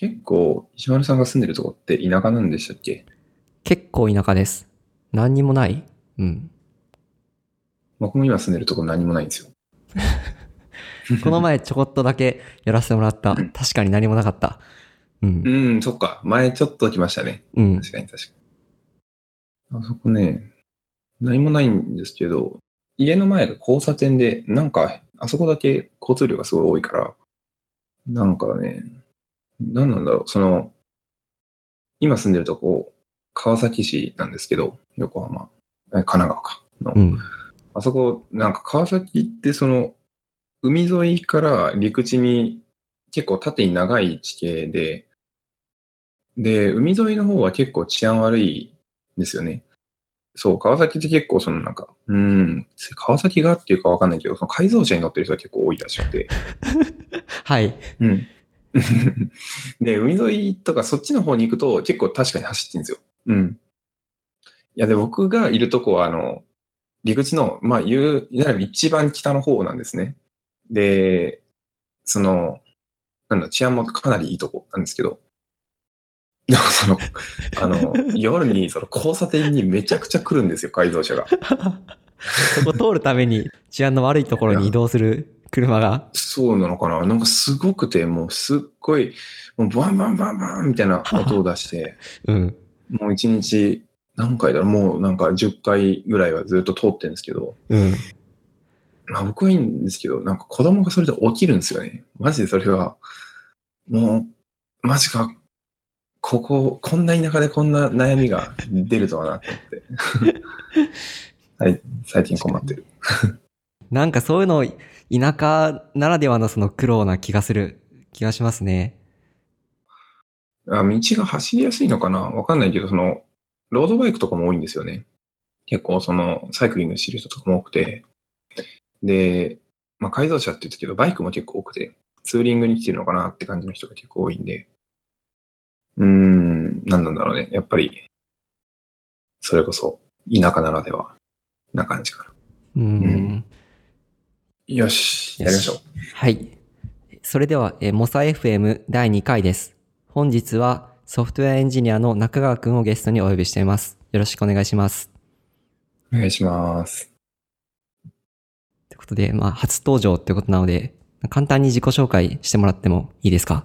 結構、石丸さんが住んでるとこって田舎なんでしたっけ？結構田舎です。何にもない？うん。僕も今住んでるとこ何もないんですよ。この前ちょこっとだけやらせてもらった。確かに何もなかった。うん。うん、そっか。前ちょっと来ましたね。うん。確かに確かに。あそこね、何もないんですけど、家の前が交差点で、なんか、あそこだけ交通量がすごい多いから、なんかね、何なんだろう、その、今住んでるとこ、川崎市なんですけど、横浜、え神奈川かの、うん。あそこ、なんか川崎ってその、海沿いから陸地に結構縦に長い地形で、で、海沿いの方は結構治安悪いんですよね。そう、川崎って結構そのなんか、うーん、川崎がっていうかわかんないけど、その改造車に乗ってる人が結構多いらしくて。はい。うん。で、海沿いとかそっちの方に行くと結構確かに走ってるんですよ。うん。いや、で、僕がいるとこは、あの、陸地の、まあ、言う、いわゆる一番北の方なんですね。で、その、なんだ、治安もかなりいいとこなんですけど、でもその、あの、夜にその交差点にめちゃくちゃ来るんですよ、改造車が。そこ通るために治安の悪いところに移動する車が。そうなのかな？なんかすごくて、もうすっごい、もうバンバンバンバンみたいな音を出して、うん。もう一日何回だろ？うもうなんか10回ぐらいはずっと通ってるんですけど、うん。まあ僕はいいんですけど、なんか子供がそれで起きるんですよね。マジでそれは、もう、マジか、ここ、こんな田舎でこんな悩みが出るとはなって思って。はい、最近困ってる。なんかそういうの、田舎ならではのその苦労な気がする気がしますね。あ道が走りやすいのかな？わかんないけど、その、ロードバイクとかも多いんですよね。結構その、サイクリングしてる人とかも多くて。で、まあ改造車って言ったけど、バイクも結構多くて、ツーリングに来てるのかなって感じの人が結構多いんで。うーん、なんなんだろうね。やっぱり、それこそ、田舎ならでは、な感じかな。うん。うんよし、やりましょう。はい。それでは、えーモサ FM 第2回です。本日はソフトウェアエンジニアの中川くんをゲストにお呼びしています。よろしくお願いします。お願いします。ということで、まあ、初登場ってことなので、簡単に自己紹介してもらってもいいですか？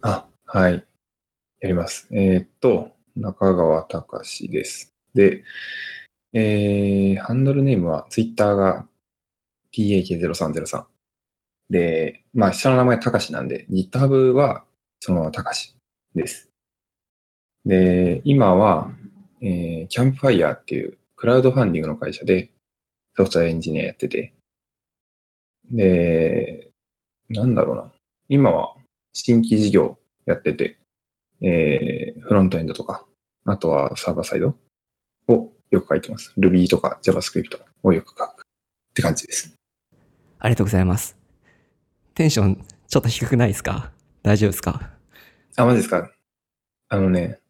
あ、はい。やります。えーっと、中川隆です。で、えー、ハンドルネームは、ツイッターが TAK0303。で、まあ、下の名前隆なんで、GitHub はそのまま隆です。で、今は、えー、キャンプファイヤーっていうクラウドファンディングの会社でソフトウェアエンジニアやってて、で、なんだろうな。今は新規事業やってて、えー、フロントエンドとか、あとはサーバーサイドをよく書いてます。Ruby とか JavaScript をよく書くって感じです。ありがとうございます。テンションちょっと低くないですか？大丈夫ですか？あ、マジですか？あのね、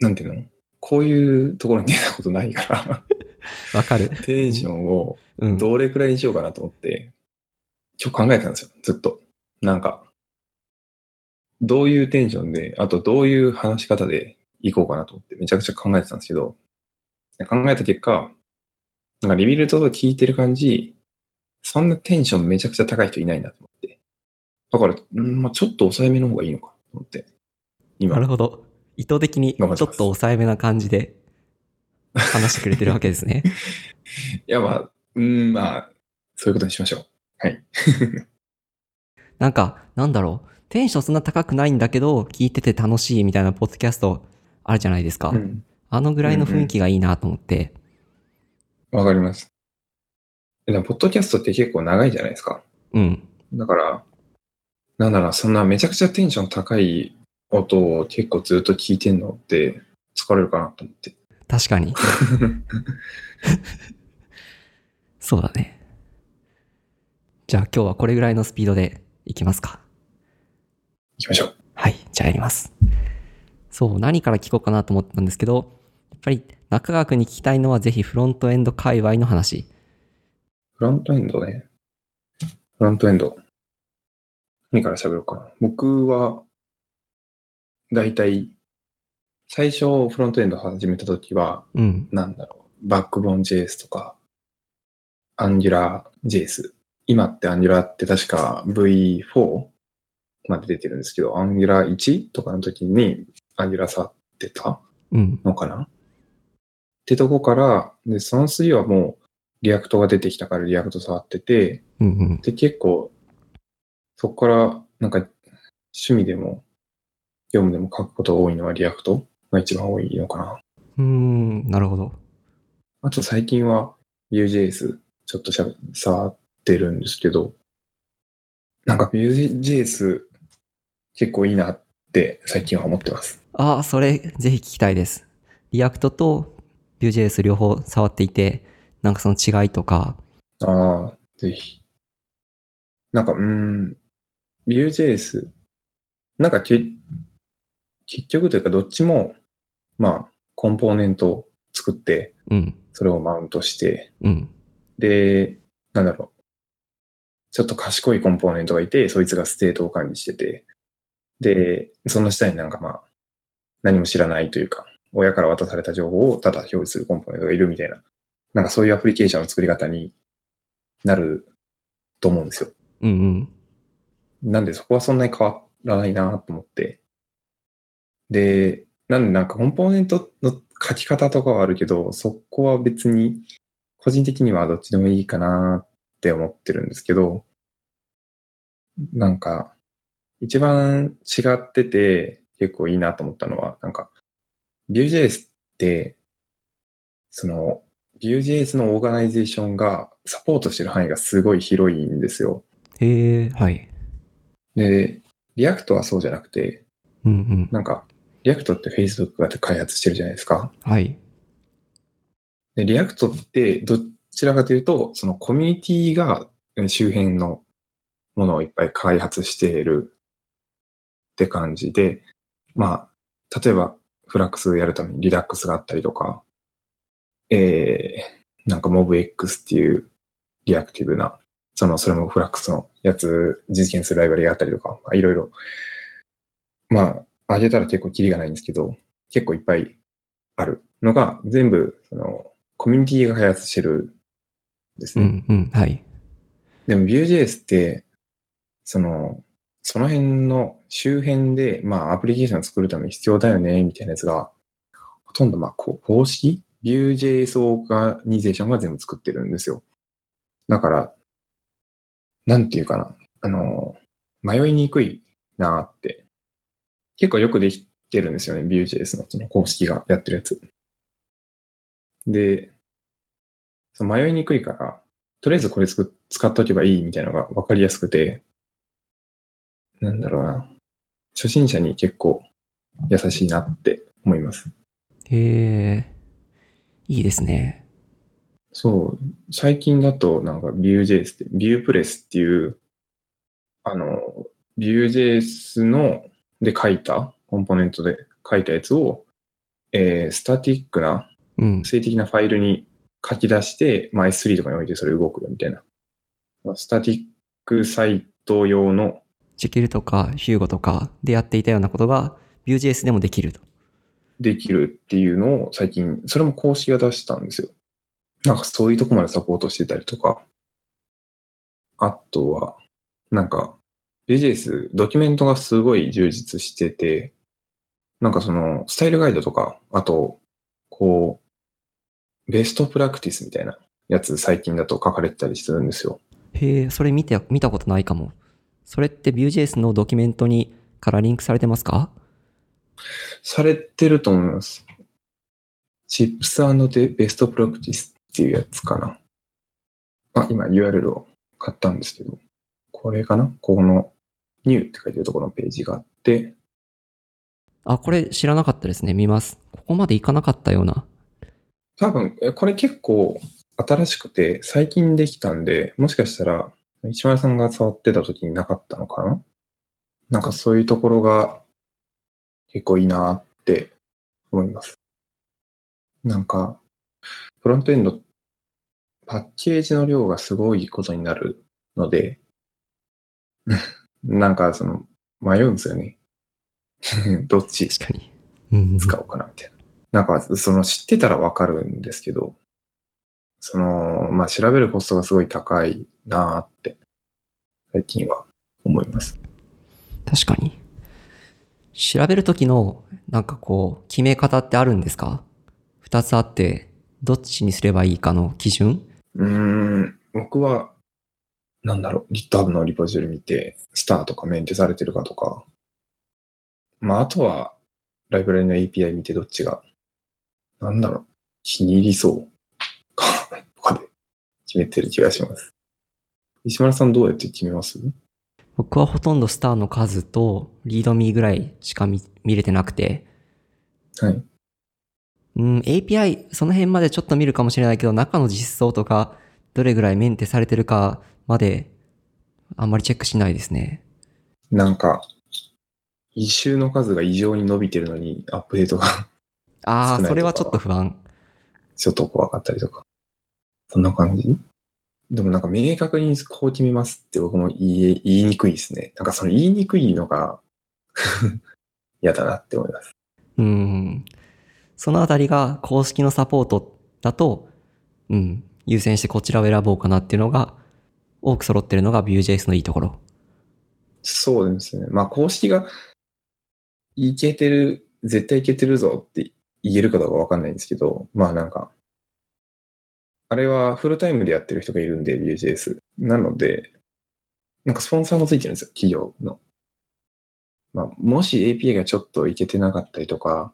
なんていうの？こういうところに出たことないから、わかる。テンションをうん。どれくらいにしようかなと思って、今日考えてたんですよ、ずっと。なんか、どういうテンションで、あとどういう話し方でいこうかなと思って、めちゃくちゃ考えてたんですけど、考えた結果、なんかリビルドと聞いてる感じ、そんなテンションめちゃくちゃ高い人いないなと思って。だから、うんまあ、ちょっと抑えめの方がいいのかと思って。今なるほど。意図的にちょっと抑えめな感じで話してくれてるわけですね。いや、まあ、うん、まあ、そういうことにしましょう。はい。なんか、なんだろう。テンションそんな高くないんだけど、聞いてて楽しいみたいなポッドキャストあるじゃないですか。うん。あのぐらいの雰囲気がいいなと思って。わかります。でも、ポッドキャストって結構長いじゃないですか。うん。だから、なんだろう、そんなめちゃくちゃテンション高い音を結構ずっと聞いてんのって疲れるかなと思って。確かに。そうだね。じゃあ今日はこれぐらいのスピードでいきますか。行きましょう。はい。じゃあやります。そう、何から聞こうかなと思ったんですけど、やっぱり中川くんに聞きたいのはぜひフロントエンド界隈の話。フロントエンドね。フロントエンド。何から喋ろうかな。僕は、だいたい、最初フロントエンド始めたときは、うん。なんだろう、バックボーン JS とか、アンギュラー JS。今ってアンギュラーって確か V4 まで出てるんですけど、 Angular 1とかの時に Angular 触ってたうん。のかなってとこから、で、その次はもう React が出てきたから React 触ってて、うんうん。で、結構、そこからなんか趣味でも業務でも書くことが多いのは React が一番多いのかな。うーん、なるほど。あと最近は Vue.js ちょっとしゃ触ってるんですけど、なんか Vue.js 結構いいなって最近は思ってます。ああ、それ、ぜひ聞きたいです。 React と Vue.js 両方触っていて、なんかその違いとか、ああ、ぜひ。なんか、うーん、Vue.js、なんかけ結局というかどっちも、まあ、コンポーネントを作って、うん、それをマウントして、うん、で、なんだろう。ちょっと賢いコンポーネントがいて、そいつが state を管理してて、で、その下になんかまあ、何も知らないというか、親から渡された情報をただ表示するコンポーネントがいるみたいな、なんかそういうアプリケーションの作り方になると思うんですよ。うん、うん。なんでそこはそんなに変わらないなと思って。で、なんでなんかコンポーネントの書き方とかはあるけど、そこは別に個人的にはどっちでもいいかなって思ってるんですけど、なんか一番違ってて結構いいなと思ったのは、なんか Vue.js って、その Vue.js の organization がサポートしてる範囲がすごい広いんですよ。へえ、はい。で、 React はそうじゃなくて、うん、うん。なんか、 React って Facebook が開発してるじゃないですか。はい。で、 React ってどちらかというと、そのコミュニティがえ周辺のものをいっぱい開発しているって感じで、まあ、例えば Flux やるために Redux があったりとか、えー、なんか MobX っていうリアクティブな、その、それもフラックスのやつ実現するライブラリがあったりとか、まあ、いろいろ、まあ、あげたら結構キリがないんですけど、結構いっぱいあるのが、全部、その、コミュニティが開発してるんですね。うん、うん、はい。でも Vue.js って、その、その辺の周辺で、まあ、アプリケーションを作るために必要だよね、みたいなやつが、ほとんど、まあ、こう公式 Vue.js オーガニゼーションが全部作ってるんですよ。だから、なんていうかな、あの、迷いにくいなって。結構よくできてるんですよね、Vue.js のその公式がやってるやつ。で、その迷いにくいから、とりあえずこれつく使っとけばいいみたいなのが分かりやすくて、なんだろうな。初心者に結構優しいなって思います。へえ、いいですね。そう。最近だとなんか Vue.js って、Vuepress っていう、あの、Vue.js の、で書いた、コンポーネントで書いたやつを、えー、スタティックな、うん。静的なファイルに書き出して、まあ、S3 とかに置いてそれ動くよみたいな。まあスタティックサイト用のジェキルとかヒューゴとかでやっていたようなことが Vue.js でもできると。できるっていうのを最近、それも公式が出したんですよ。なんかそういうとこまでサポートしてたりとか。あとは、なんか、Vue.js、ドキュメントがすごい充実してて、なんかその、スタイルガイドとか、あと、こう、ベストプラクティスみたいなやつ最近だと書かれてたりするんですよ。へえ、それ見て、見たことないかも。それって Vue.js のドキュメントにからリンクされてますか？されてると思います。Chips Best Practice っていうやつかな。あ、今 URL を買ったんですけど、これかな？この New って書いてるところのページがあって、あ、これ知らなかったですね。見ます。ここまでいかなかったような。多分、えこれ結構新しくて最近できたんで、もしかしたら石丸さんが触ってた時になかったのかな？なんかそういうところが結構いいなって思います。なんか、フロントエンド、パッケージの量がすごいことになるので、なんかその迷うんですよね。どっち確かに。うん。使おうかな、みたいな。なんか、その知ってたらわかるんですけど、その、まあ、調べるコストがすごい高いなーって、最近は思います。確かに。調べるときの、なんかこう、決め方ってあるんですか？二つあって、どっちにすればいいかの基準？うん、僕は、なんだろう、GitHub のリポジトリ見て、スターとかメンテされてるかとか、まあ、あとは、ライブラリの API 見てどっちが、なんだろう、気に入りそうか、とかで決めてる気がします。石丸さんどうやって決めます？僕はほとんどスターの数と、リードミーぐらいしか見見れてなくて、はい。うん、API、その辺までちょっと見るかもしれないけど、中の実装とか、どれぐらいメンテされてるかまで、あんまりチェックしないですね。なんか、一周の数が異常に伸びてるのに、アップデートがああ、それはちょっと不安。ちょっと怖かったりとか。そんな感じ？でもなんか明確にこう決めますって僕も言い言いにくいですね。なんかその言いにくいのが 嫌だなって思います。うん。そのあたりが公式のサポートだと、うん、優先してこちらを選ぼうかなっていうのが、多く揃ってるのが Vue.js のいいところ。そうですね。まあ公式がいけてる、絶対いけてるぞって言えるかどうかわかんないんですけど、まあなんか、あれはフルタイムでやってる人がいるんで、Vue.js。なので、なんかスポンサーもついてるんですよ、企業の。まあ、もし API がちょっといけてなかったりとか、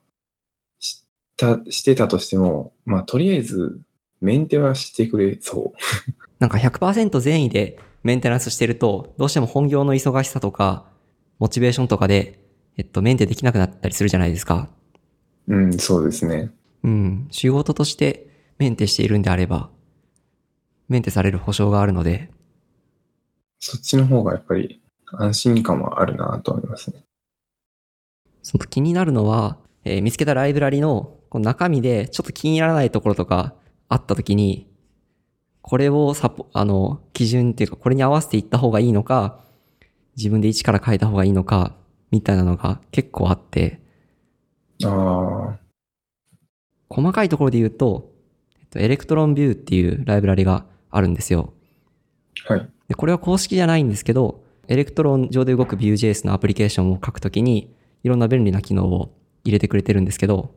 した、してたとしても、まあとりあえずメンテはしてくれそう。なんか100%善意でメンテナンスしてると、どうしても本業の忙しさとか、モチベーションとかで、えっと、メンテできなくなったりするじゃないですか。うん、そうですね。うん。仕事としてメンテしているんであれば、メンテされる保証があるので、そっちの方がやっぱり安心感はあるなと思いますね。その気になるのは、えー見つけたライブラリのこの中身でちょっと気にならないところとかあったときに、これをサポ、あの、基準っていうか、これに合わせていった方がいいのか、自分で一から書いた方がいいのか、みたいなのが結構あって、ああ、細かいところで言うと、 electron-vue っていうライブラリがあるんですよ。はい。で、これは公式じゃないんですけど、 Electron 上で動く Vue.js のアプリケーションを書くときに、いろんな便利な機能を入れてくれてるんですけど、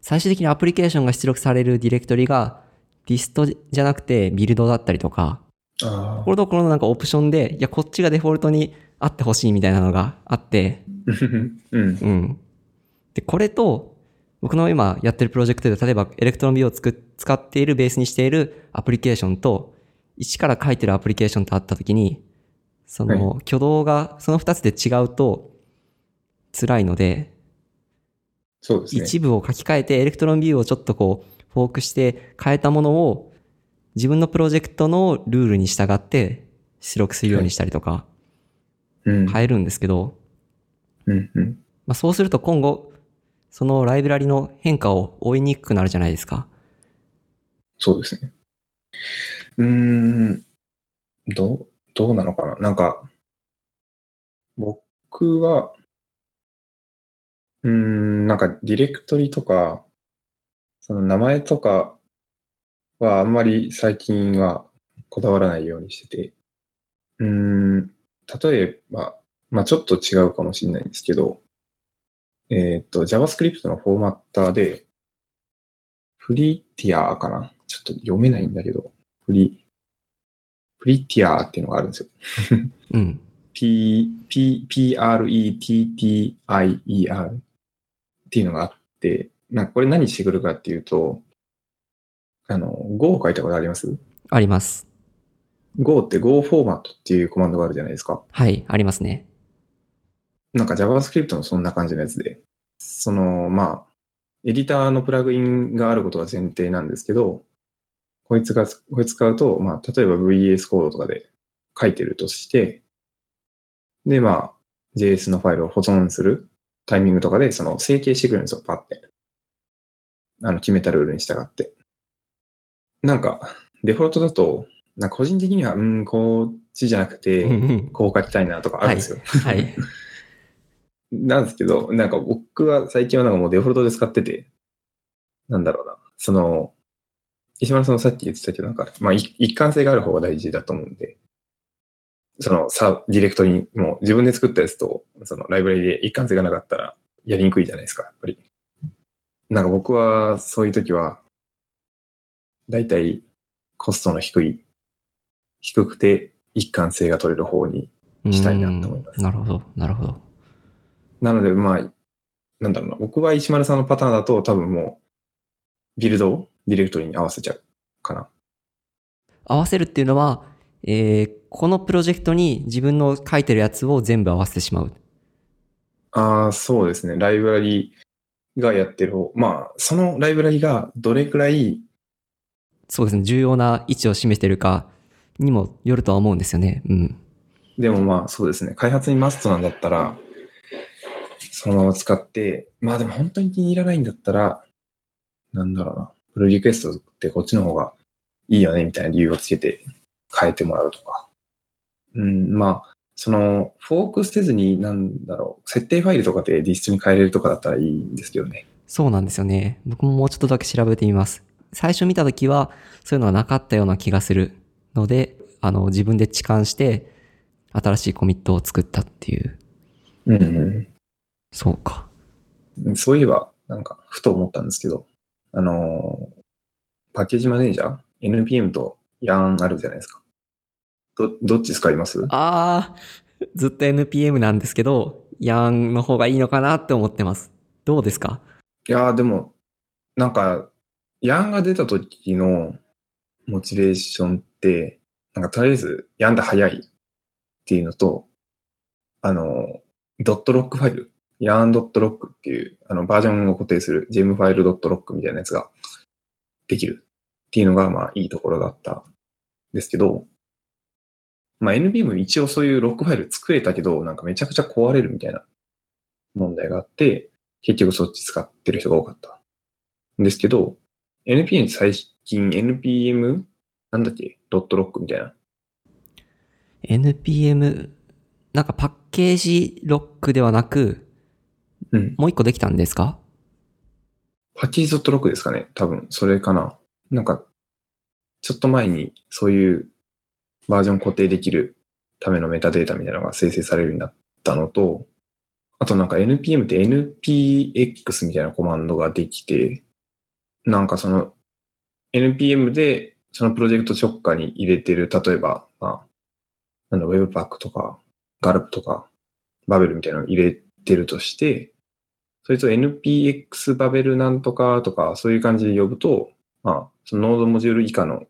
最終的にアプリケーションが出力されるディレクトリが、 dist じゃなくて build だったりとか、あこれとこのなんかオプションで、いや、こっちがデフォルトにあってほしいみたいなのがあって、あ。うん。うん。で、これと、僕の今やってるプロジェクトで、例えば electron-vue をつく使っているベースにしているアプリケーションと、一から書いてるアプリケーションとあったときに、その挙動がその二つで違うと辛いので、そうですね。一部を書き換えて electron-vue をちょっとこう、フォークして変えたものを自分のプロジェクトのルールに従って出力するようにしたりとかうん。変えるんですけど、うんうん。まあ、そうすると今後、そのライブラリの変化を追いにくくなるじゃないですか。そうですね。うーん。どう、どうなのかななんか、僕は、うーん、なんかディレクトリとか、その名前とかはあんまり最近はこだわらないようにしてて、うーん、例えば、まあちょっと違うかもしれないんですけど、えっ、と、JavaScript のフォーマッターで、フリティアーかな？ちょっと読めないんだけど、フリ、フリティアーっていうのがあるんですよ。うん。P、P、P-R-E-T-T-I-E-R っていうのがあって、なんかこれ何してくるかっていうと、あの、Go を書いたことあります？あります。?Go って Go フォーマットっていうコマンドがあるじゃないですか。はい、ありますね。なんか JavaScript のそんな感じのやつで、その、まあ、エディターのプラグインがあることが前提なんですけど、こいつが、こいつ使うと、まあ、例えば VS コードとかで書いてるとして、で、まあ、JS のファイルを保存するタイミングとかで、その、整形してくれるんですよ、パって。あの、決めたルールに従って。なんか、デフォルトだと、なんか個人的には、うん、こっちじゃなくて、んこう書きたいなとかあるんですよ。はい。なんですけど、なんか僕は最近はなんかもうデフォルトで使ってて、なんだろうな、その、石丸さんもさっき言ってたけど、なんか、まあ一貫性がある方が大事だと思うんで、そのさ、ディレクトリもう自分で作ったやつと、そのライブラリで一貫性がなかったらやりにくいじゃないですか、やっぱり。なんか僕はそういう時は、だいたいコストの低い、低くて一貫性が取れる方にしたいなと思いますなるほど、なるほど。なので、まあ、なんだろうな。僕は石丸さんのパターンだと多分もう、ビルドをディレクトリに合わせちゃうかな。合わせるっていうのは、えーこのプロジェクトに自分の書いてるやつを全部合わせてしまう。ああ、そうですね。ライブラリがやってる方。まあ、そのライブラリがどれくらい、そうですね。重要な位置を示してるかにもよるとは思うんですよね。うん。でもまあそうですね。開発にマストなんだったら、そのまま使って、まあでも本当に気に入らないんだったら、なんだろうな。プルリクエストってこっちの方がいいよねみたいな理由をつけて変えてもらうとか。うん、まあ、その、フォーク捨てずに、なんだろう、設定ファイルとかでディストに変えれるとかだったらいいんですけどね。そうなんですよね。僕ももうちょっとだけ調べてみます。最初見たときは、そういうのはなかったような気がするので、あの、自分で置換して、新しいコミットを作ったっていう。うん、そうか。うん。そういえば、なんか、ふと思ったんですけど、あのーパッケージマネージャー ?NPM と YARN あるじゃないですか。ど、どっち使います？あー、ずっと NPM なんですけど、ヤンの方がいいのかなって思ってます。どうですか？いやーでも、なんか、ヤンが出た時のモチベーションって、なんかとりあえずヤンで早いっていうのと、あの、ドットロックファイル、ヤンドットロックっていう、あの、バージョンを固定する gem ファイルドットロックみたいなやつができるっていうのが、まあ、いいところだったんですけど、まあ、NPM 一応そういうロックファイル作れたけど、なんかめちゃくちゃ壊れるみたいな問題があって、結局そっち使ってる人が多かった。んですけど、NPM 最近 NPM なんだっけ？ドットロックみたいな。?NPM、なんかパッケージロックではなく、うん。もう一個できたんですか？パッケージドットロックですかね多分、それかな。なんか、ちょっと前にそういうバージョン固定できるためのメタデータみたいなのが生成されるようになったのと、あとなんか NPM って NPX みたいなコマンドができて、なんかその NPM でそのプロジェクト直下に入れてる、例えば、まあ、なんだ、Webpack とか Gallup とか Babel みたいなのを入れてるとして、そいつを NPX バベルなんとかとか、そういう感じで呼ぶと、まあ、そのノードモジュール以下の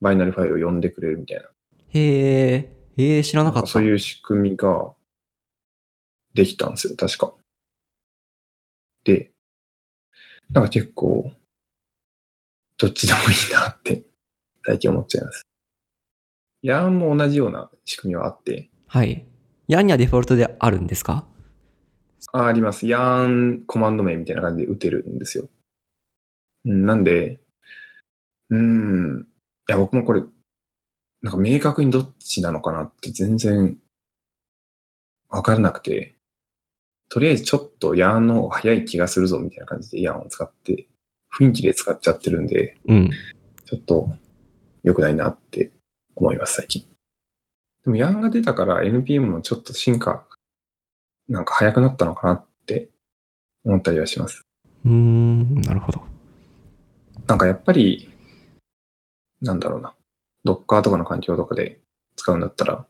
バイナリファイルを読んでくれるみたいな。へえ、へえ、知らなかった。そういう仕組みができたんですよ、確か。で、なんか結構、どっちでもいいなって、最近思っちゃいます。ヤーンも同じような仕組みはあって、はい。ヤンにはデフォルトであるんですか？ああります。ヤーンコマンド名みたいな感じで打てるんですよ。うんなんで、うーん、いや、僕もこれ、なんか明確にどっちなのかなって全然わからなくて、とりあえずちょっとヤーンの方が早い気がするぞみたいな感じでヤーンを使って、雰囲気で使っちゃってるんで、うん。ちょっと良くないなって思います、最近。でもヤーンが出たから NPM もちょっと進化、なんか早くなったのかなって思ったりはします。うーん、なるほど。なんかやっぱり、なんだろうな。Docker とかの環境とかで使うんだったら、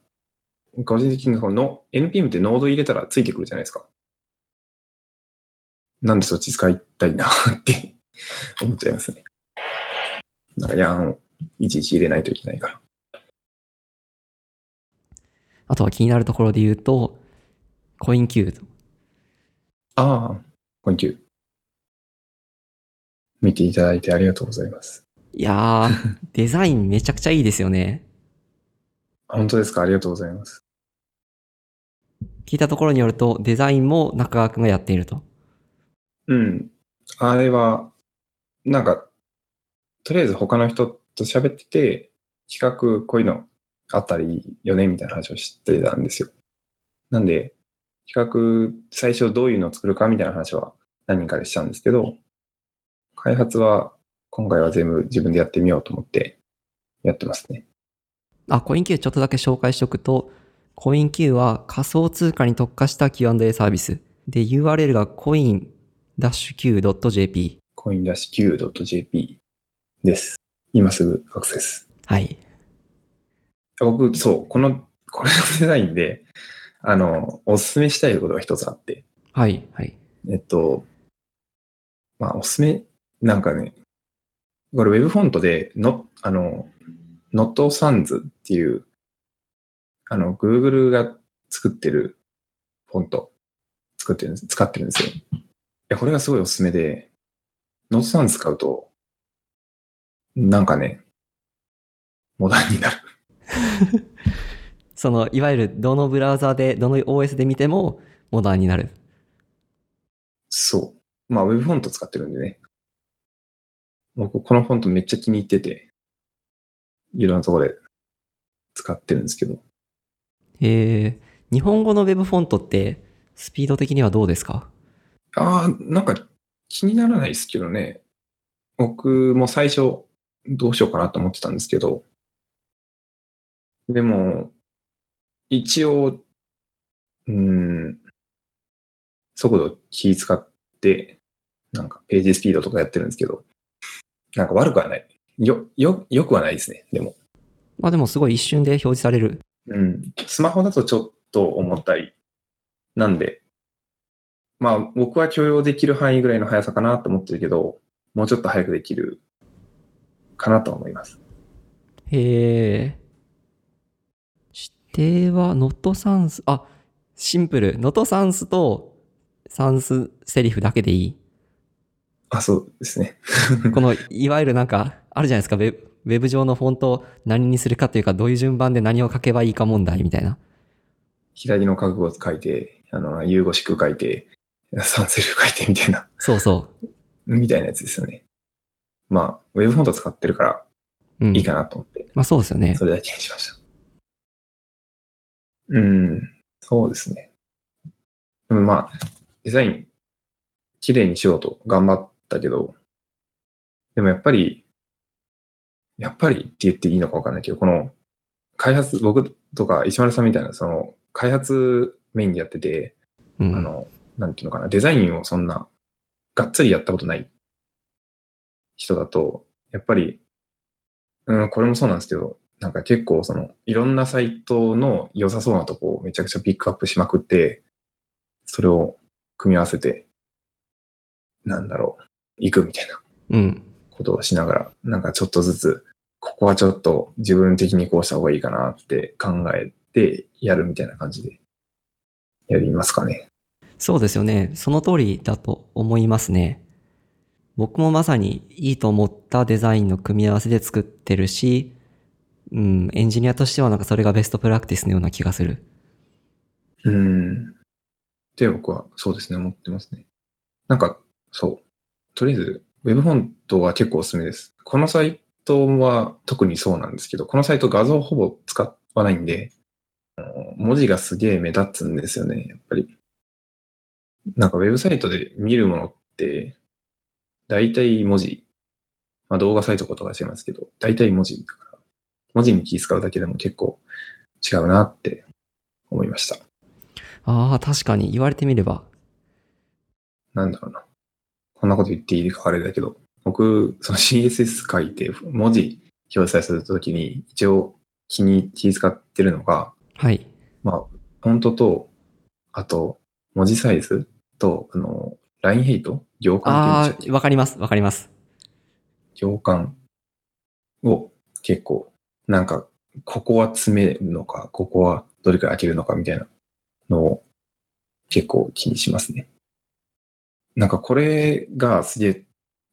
個人的にこの NPM ってノード入れたらついてくるじゃないですか。なんでそっち使いたいなって 思っちゃいますね。なんかヤーンをいちいち入れないといけないから。あとは気になるところで言うと、コインキューああ、こんにちは。見ていただいてありがとうございます。いやー、デザインめちゃくちゃいいですよね。本当ですか？ありがとうございます。聞いたところによると、デザインも中川くんがやっていると。うん。あれは、なんか、とりあえず他の人と喋ってて、企画こういうのあったらいいよねみたいな話をしてたんですよ。なんで、比較、最初どういうのを作るかみたいな話は何人かでしたんですけど、開発は今回は全部自分でやってみようと思ってやってますね。あ、コイン Q ちょっとだけ紹介しておくと、コイン Q は仮想通貨に特化した Q&A サービス。で、URL が coin-q.jp。coin-q.jp です。今すぐアクセス。はい。僕、そう、この、これのデザインで、あの、おすすめしたいことが一つあって、はい。はい。えっと、まあ、おすすめ、なんかね、これ Web フォントで、の、あの、Not Sans っていう、あの、Google が作ってるフォント、作ってるんです、使ってるんですよ。いや、これがすごいおすすめで、Not Sans 使うと、なんかね、モダンになる。その、いわゆるどのブラウザで、どの OS で見てもモダンになる。そう。まあ、Web フォント使ってるんでね。僕、このフォントめっちゃ気に入ってて、いろんなところで使ってるんですけど。えー、日本語の Web フォントって、スピード的にはどうですか？ああ、なんか気にならないですけどね。僕も最初どうしようかなと思ってたんですけど。でも、一応、うん、速度気使って、なんかページスピードとかやってるんですけど、なんか悪くはない。よ、よ、よくはないですね。でも。まあでもすごい一瞬で表示される。うん。スマホだとちょっと重たい。なんで、まあ僕は許容できる範囲ぐらいの速さかなと思ってるけど、もうちょっと早くできるかなと思います。へえ。指定は、ノットサンス、あ、シンプル。ノットサンスとサンスセリフだけでいい。あ、そうですね。この、いわゆるなんか、あるじゃないですか、ウェブウェブ上のフォントを何にするかというか、どういう順番で何を書けばいいか問題みたいな。左の覚悟を書いて、あの、融語式書いて、サンセル書いてみたいな、そうそみたいなやつですよね。まあ、ウェブフォント使ってるからう。うん。いいかなと思って、まあそうですよね。それだけにしました。うん、そうですね。でもまあ、デザイン、綺麗にしようと頑張ったけど、でもやっぱり、やっぱりって言っていいのかわかんないけど、この開発、僕とか石丸さんみたいな、その開発メインでやってて、うん。あの、なんていうのかな、デザインをそんな、がっつりやったことない人だと、やっぱり、うん、これもそうなんですけど、なんか結構その、いろんなサイトの良さそうなとこをめちゃくちゃピックアップしまくって、それを組み合わせて、なんだろう、行くみたいなうん。ことをしながら、なんかちょっとずつ、ここはちょっと自分的にこうした方がいいかなって考えてやるみたいな感じでやりますかね。そうですよね。その通りだと思いますね。僕もまさにいいと思ったデザインの組み合わせで作ってるし、うん、エンジニアとしてはなんかそれがベストプラクティスのような気がする。うん。って僕はそうですね、思ってますね。なんか、そう。とりあえず、ウェブフォントは結構おすすめです。このサイトは特にそうなんですけど、このサイト画像ほぼ使わないんで、文字がすげえ目立つんですよね、やっぱり。なんかウェブサイトで見るものって、大体文字。まあ動画サイトとか違いますけど、大体文字だから、文字に気使うだけでも結構違うなって思いました。ああ、確かに言われてみれば。なんだろうな。こんなこと言っていいかあれだけど、僕、その CSS 書いて文字表示されたときに一応気に気使ってるのが、はい。まあ、フォントと、あと、文字サイズと、あの、ラインヘイト？行間ああ、わかります、わかります。け行間を結構、なんか、ここは詰めるのか、ここはどれくらい開けるのかみたいなのを結構気にしますね。なんかこれがすげえ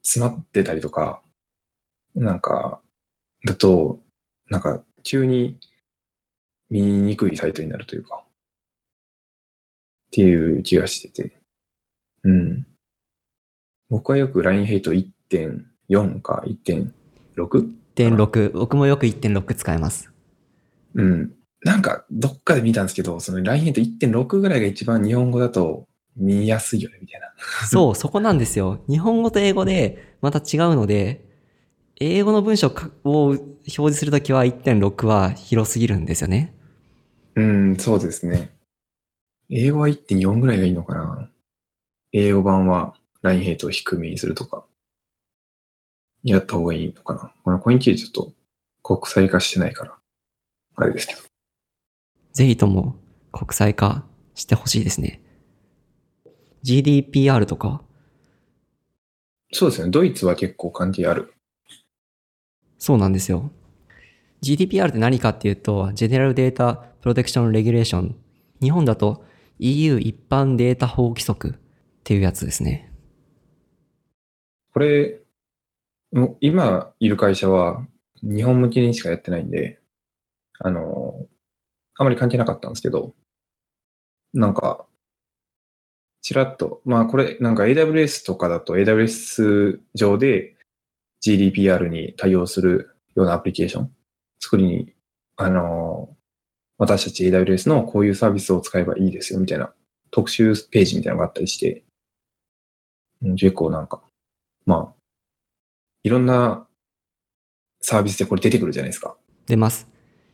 詰まってたりとか、なんか、だと、なんか急に見にくいサイトになるというか、っていう気がしてて。うん。僕はよく LINE ヘイト1.4か 1.6? 1.6、僕もよく1.6使います。うん。なんか、どっかで見たんですけど、その LINE と1.6ぐらいが一番日本語だと見やすいよね、みたいな。そう、そこなんですよ。日本語と英語でまた違うので、英語の文章を表示するときは1.6は広すぎるんですよね。うん、そうですね。英語は1.4ぐらいがいいのかな。英語版は LINE ヘイトを低めにするとか、やった方がいいのかな。このコインキーちょっと国際化してないから、あれですけど。ぜひとも国際化してほしいですね。GDPR とか、そうですね。ドイツは結構関係ある。そうなんですよ。GDPR って何かっていうと、General Data Protection Regulation。日本だと EU 一般データ保護規則っていうやつですね。これ、もう今いる会社は日本向けにしかやってないんで、あの、あまり関係なかったんですけど、なんか、ちらっと、まあこれ、なんか AWS とかだと AWS 上で GDPR に対応するようなアプリケーション作りに、あの、私たち AWS のこういうサービスを使えばいいですよみたいな特集ページみたいなのがあったりして、結構なんか、まあ、いろんなサービスでこれ出てくるじゃないですか。出ます。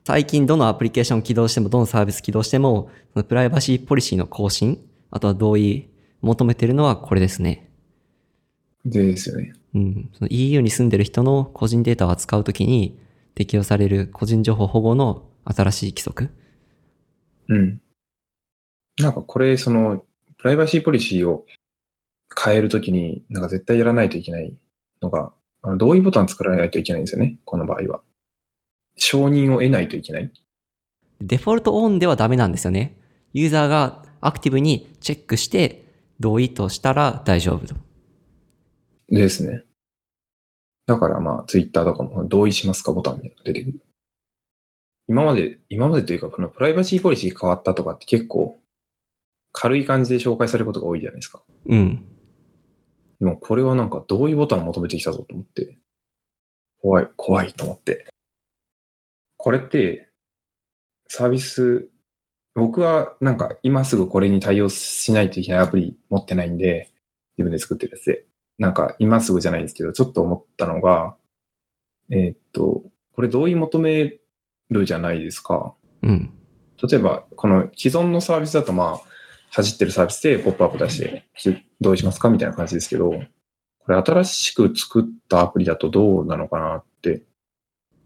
最近どのアプリケーション起動しても、どのサービス起動しても、そのプライバシーポリシーの更新、あとは同意求めてるのはこれですね。ですよね。うん。EU に住んでる人の個人データを扱うときに適用される個人情報保護の新しい規則。うん。なんかこれ、その、プライバシーポリシーを変えるときに、なんか絶対やらないといけないのが、あの同意ボタン作らないといけないんですよね。この場合は。承認を得ないといけない。デフォルトオンではダメなんですよね。ユーザーがアクティブにチェックして同意としたら大丈夫と。ですね。だからまあ、ツイッターとかも同意しますかボタンみたいなのが出てくる。今まで、今までというか、このプライバシーポリシー変わったとかって結構軽い感じで紹介されることが多いじゃないですか。うん。でもこれはなんか同意ボタンを求めてきたぞと思って、怖い、怖いと思って。これって、サービス、僕はなんか今すぐこれに対応しないといけないアプリ持ってないんで、自分で作ってるやつで。なんか今すぐじゃないんですけど、ちょっと思ったのが、えーっと、これ同意求めるじゃないですか。うん。例えば、この既存のサービスだと、まあ、走ってるサービスでポップアップ出して、ひどうしますかみたいな感じですけど、これ新しく作ったアプリだとどうなのかなって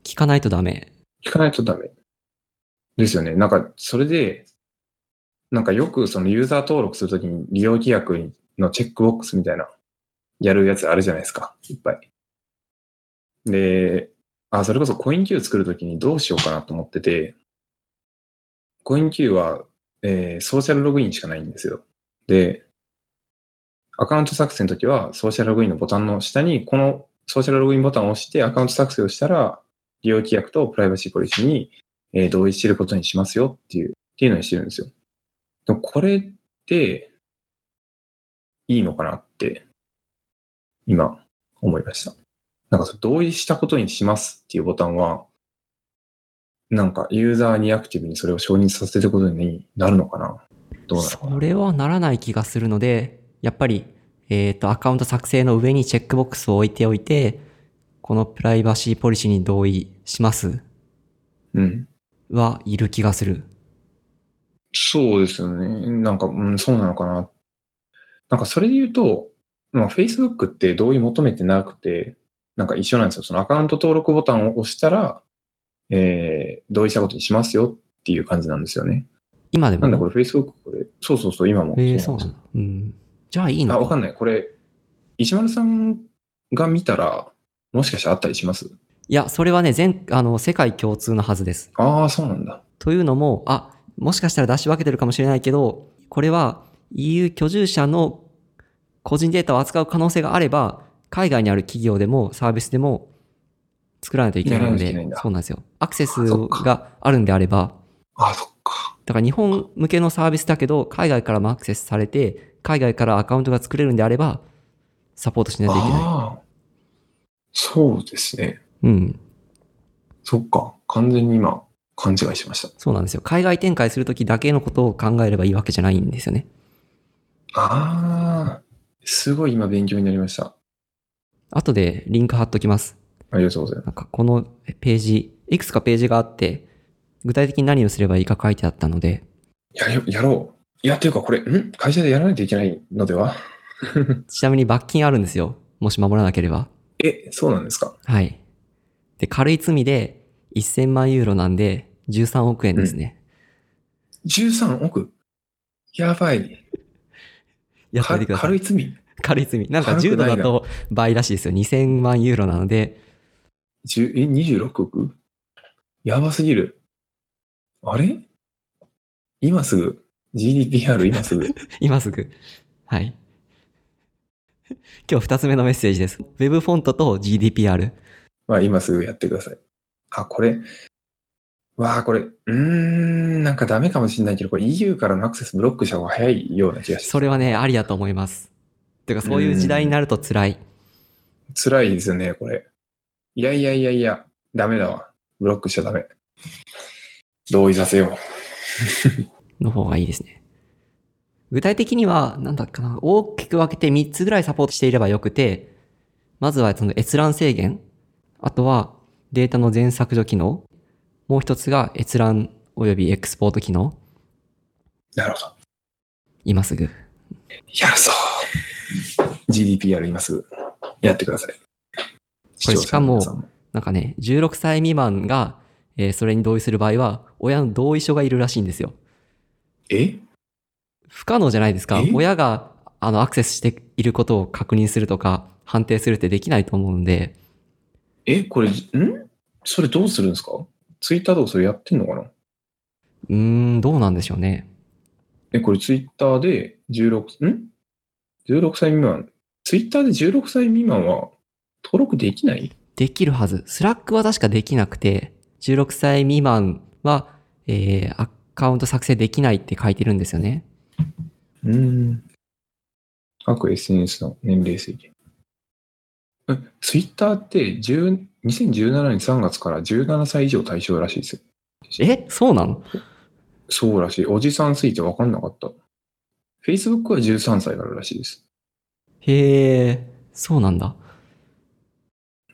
聞かないとダメ。聞かないとダメ。ですよね。なんか、それで、なんかよくそのユーザー登録するときに利用規約のチェックボックスみたいな、やるやつあるじゃないですか。いっぱい。で、あ、それこそコイン Q 作るときにどうしようかなと思ってて、コイン Q は、えーソーシャルログインしかないんですよ。で、アカウント作成の時はソーシャルログインのボタンの下に、このソーシャルログインボタンを押してアカウント作成をしたら、利用規約とプライバシーポリシーに、えー同意してることにしますよっていう、っていうのにしてるんですよ。でこれって、いいのかなって、今、思いました。なんかそれ同意したことにしますっていうボタンは、なんかユーザーにアクティブにそれを承認させることになるのかな？どうなのかな？それはならない気がするので、やっぱり、えっ、と、アカウント作成の上にチェックボックスを置いておいて、このプライバシーポリシーに同意しますうん。はいる気がする。そうですよね。なんか、うん、そうなのかな。なんかそれで言うと、まあ、Facebook って同意求めてなくて、なんか一緒なんですよ。そのアカウント登録ボタンを押したら、えー、同意したことにしますよっていう感じなんですよね。今でも？なんだこれ Facebook これ、そうそうそう、今も。えー、そうなんだ。うん。じゃあいいのあ、わかんない。これ、石丸さんが見たら、もしかしてあったりします？いや、それはね、全、あの、世界共通のはずです。ああ、そうなんだ。というのも、あ、もしかしたら出し分けてるかもしれないけど、これは EU 居住者の個人データを扱う可能性があれば、海外にある企業でもサービスでも作らないといけないのでそうなんですよ。アクセスがあるんであれば、ああ、そっか。だから日本向けのサービスだけど、海外からもアクセスされて、海外からアカウントが作れるんであれば、サポートしないといけない。そうですね。うん。そっか。完全に今、勘違いしました。そうなんですよ。海外展開するときだけのことを考えればいいわけじゃないんですよね。ああ、すごい今勉強になりました。後でリンク貼っときます。ありがとうございます。なんかこのページ、いくつかページがあって、具体的に何をすればいいか書いてあったので、やれやろう。いや、っていうかこれ、ん？会社でやらないといけないのでは？ちなみに罰金あるんですよ。もし守らなければ。え、そうなんですか？はい。で、軽い罪で1000万ユーロなんで13億円ですね。?13 億？やばい。か やってみてください。軽い罪？軽い罪。なんか10度だと倍らしいですよ。2000万ユーロなので、10え、26億？やばすぎる。あれ？今すぐ ?GDPR 今すぐ 今すぐ。はい。今日二つ目のメッセージです。Web フォントと GDPR。まあ今すぐやってください。あ、これ？わあ、これ。うーん、なんかダメかもしれないけど、これ EU からのアクセスブロックした方が早いような気がして。それはね、ありだと思います。てか、そういう時代になると辛い。辛いですよね、これ。いやいやいやいや、ダメだわ。ブロックしちゃダメ。同意させよ の方がいいですね。具体的には、なんだっけな、大きく分けて3つぐらいサポートしていればよくて、まずはその閲覧制限、あとはデータの全削除機能、もう一つが閲覧及びエクスポート機能、う。なるほど。今すぐ。やるぞ GDPR 今すぐやってください。これしかもなんかね、16歳未満が、えーそれに同意する場合は、親の同意書がいるらしいんですよ。え？不可能じゃないですかえ？親が、あの、アクセスしていることを確認するとか、判定するってできないと思うんで、え、これ、ん？それどうするんですか？ツイッターとかそれやってんのかな？うーん、どうなんでしょうね。え、これツイッターで16、ん ?16 歳未満。ツイッターで16歳未満は登録できない？できるはず。 Slack は確かできなくて、16歳未満は、えー、アカウント作成できないって書いてるんですよね。うーん。各 SNS の年齢制限。え、ツイッターって10 2017年3月から17歳以上対象らしいですよ。えそうなの？そうらしい。おじさんすぎて分かんなかった。Facebook は13歳かららしいです。へえ、そうなんだ。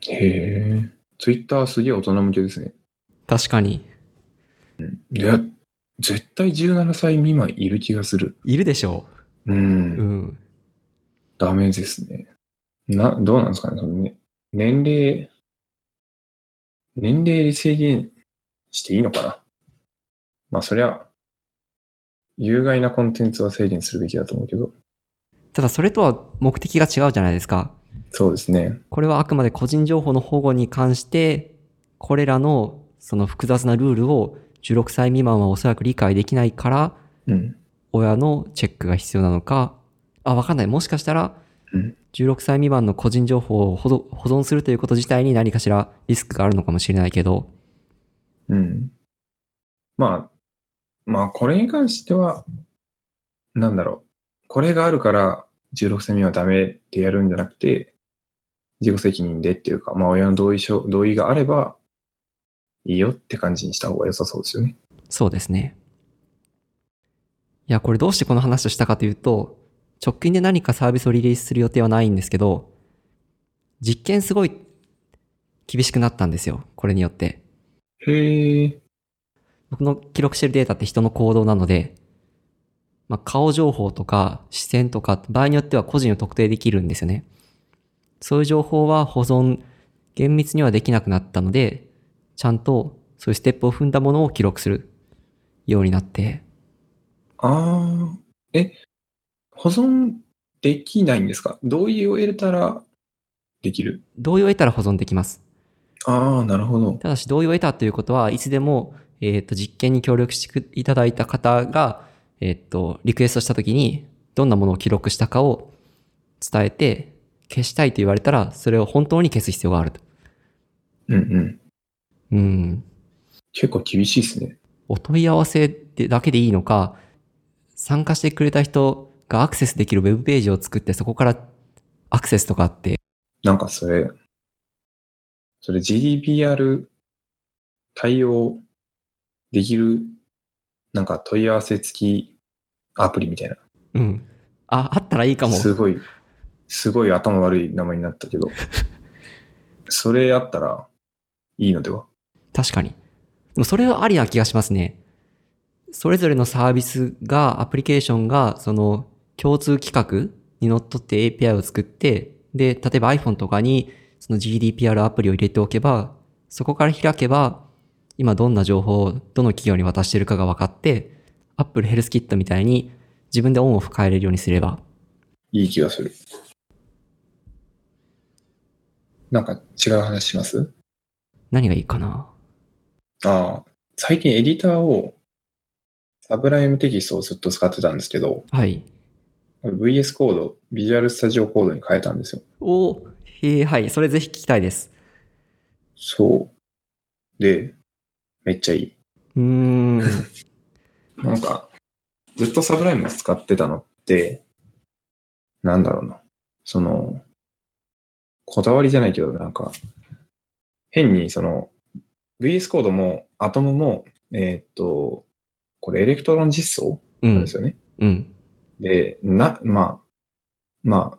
へえ。ツイッターすげえ大人向けですね。確かに。いや、絶対17歳未満いる気がする。いるでしょう。う。うんん。ダメですね。な、どうなんですかね、そのね。年齢、年齢制限していいのかな。まあ、そりゃ、有害なコンテンツは制限するべきだと思うけど。ただそれとは目的が違うじゃないですか。そうですね。これはあくまで個人情報の保護に関して、これらのその複雑なルールを16歳未満はおそらく理解できないから、うん。親のチェックが必要なのか、あ、わかんない。もしかしたらうん、16歳未満の個人情報を保存保存するということ自体に何かしらリスクがあるのかもしれないけど、うん。まあ、まあ、これに関しては、なんだろう。これがあるから、16歳未満はダメってやるんじゃなくて、自己責任でっていうか、まあ、親の同意書、同意があれば、いいよって感じにした方が良さそうですよね。そうですね。いや、これどうしてこの話をしたかというと、直近で何かサービスをリリースする予定はないんですけど、実験すごい厳しくなったんですよ。これによって。へえ。僕の記録してるデータって人の行動なので、まあ、顔情報とか視線とか、場合によっては個人を特定できるんですよね。そういう情報は保存、厳密にはできなくなったので、ちゃんとそういうステップを踏んだものを記録するようになって、ああ。え、保存できないんですか？同意を得れたらできる？同意を得たら保存できます。ああ、なるほど。ただし同意を得たということはいつでも、えっ、と、実験に協力していただいた方が、えっ、と、リクエストしたときに、どんなものを記録したかを伝えて、消したいと言われたら、それを本当に消す必要があると。うんうん。うん。結構厳しいですね。お問い合わせでだけでいいのか、参加してくれた人がアクセスできるウェブページを作って、そこからアクセスとかあって、なんかそれ、それ GDPR 対応できる、なんか問い合わせ付きアプリみたいな。うん。あ、あったらいいかも。すごい、すごい頭悪い名前になったけど、それあったらいいのでは？確かに。でもそれはありな気がしますね。それぞれのサービスが、アプリケーションが、その共通規格にのっとって API を作って、で、例えば iPhone とかにその GDPR アプリを入れておけば、そこから開けば、今どんな情報をどの企業に渡してるかが分かって、Apple Health Kit みたいに自分でオンオフ変えれるようにすれば、いい気がする。なんか違う話します？何がいいかな？ああ、最近エディターをサブライムテキストをずっと使ってたんですけど、はい。VS コード、ビジュアルスタジオコードに変えたんですよ。おーへえ、はい。それぜひ聞きたいです。そう。で、めっちゃいい。うーん。なんか、ずっとサブライム使ってたのって、なんだろうな。その、こだわりじゃないけど、なんか、変にその、VS Code も、 Atom も、えーっと、これ Electron 実装うんなんで。すよね。うん。で、な、まあ、まあ、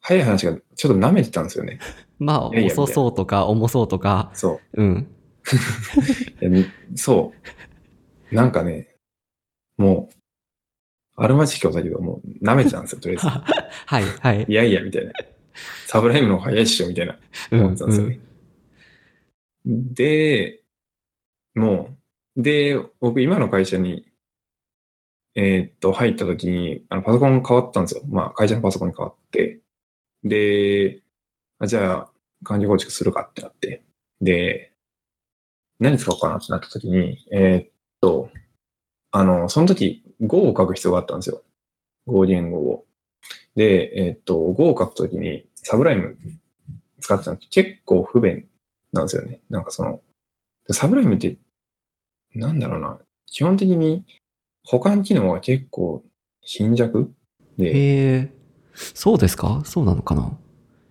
早い話がちょっと舐めてたんですよね。まあ、遅そうとか、重そうとか、そう。うん。そう。なんかね、もう、あるまじきことだけど、もう舐めてたんですよ、とりあえず。はい、はい。いやいや、みたいな。サブライムの方が早いっしょ、みたいな。うん思ってたんですよね。で、もう、で、僕今の会社に、えーっと、入った時に、あの、パソコン変わったんですよ。まあ、会社のパソコンに変わって。で、あじゃあ、管理構築するかってなって。で、何使おうかなってなった時に、えーっと、あの、その時、Go を書く必要があったんですよ。Go 言語を。で、えーっと、Go を書くときに、サブライム使ってたの結構不便なんですよね。なんかその、サブライムって、なんだろうな、基本的に保管機能が結構貧弱で、へえ、そうですか？そうなのかな？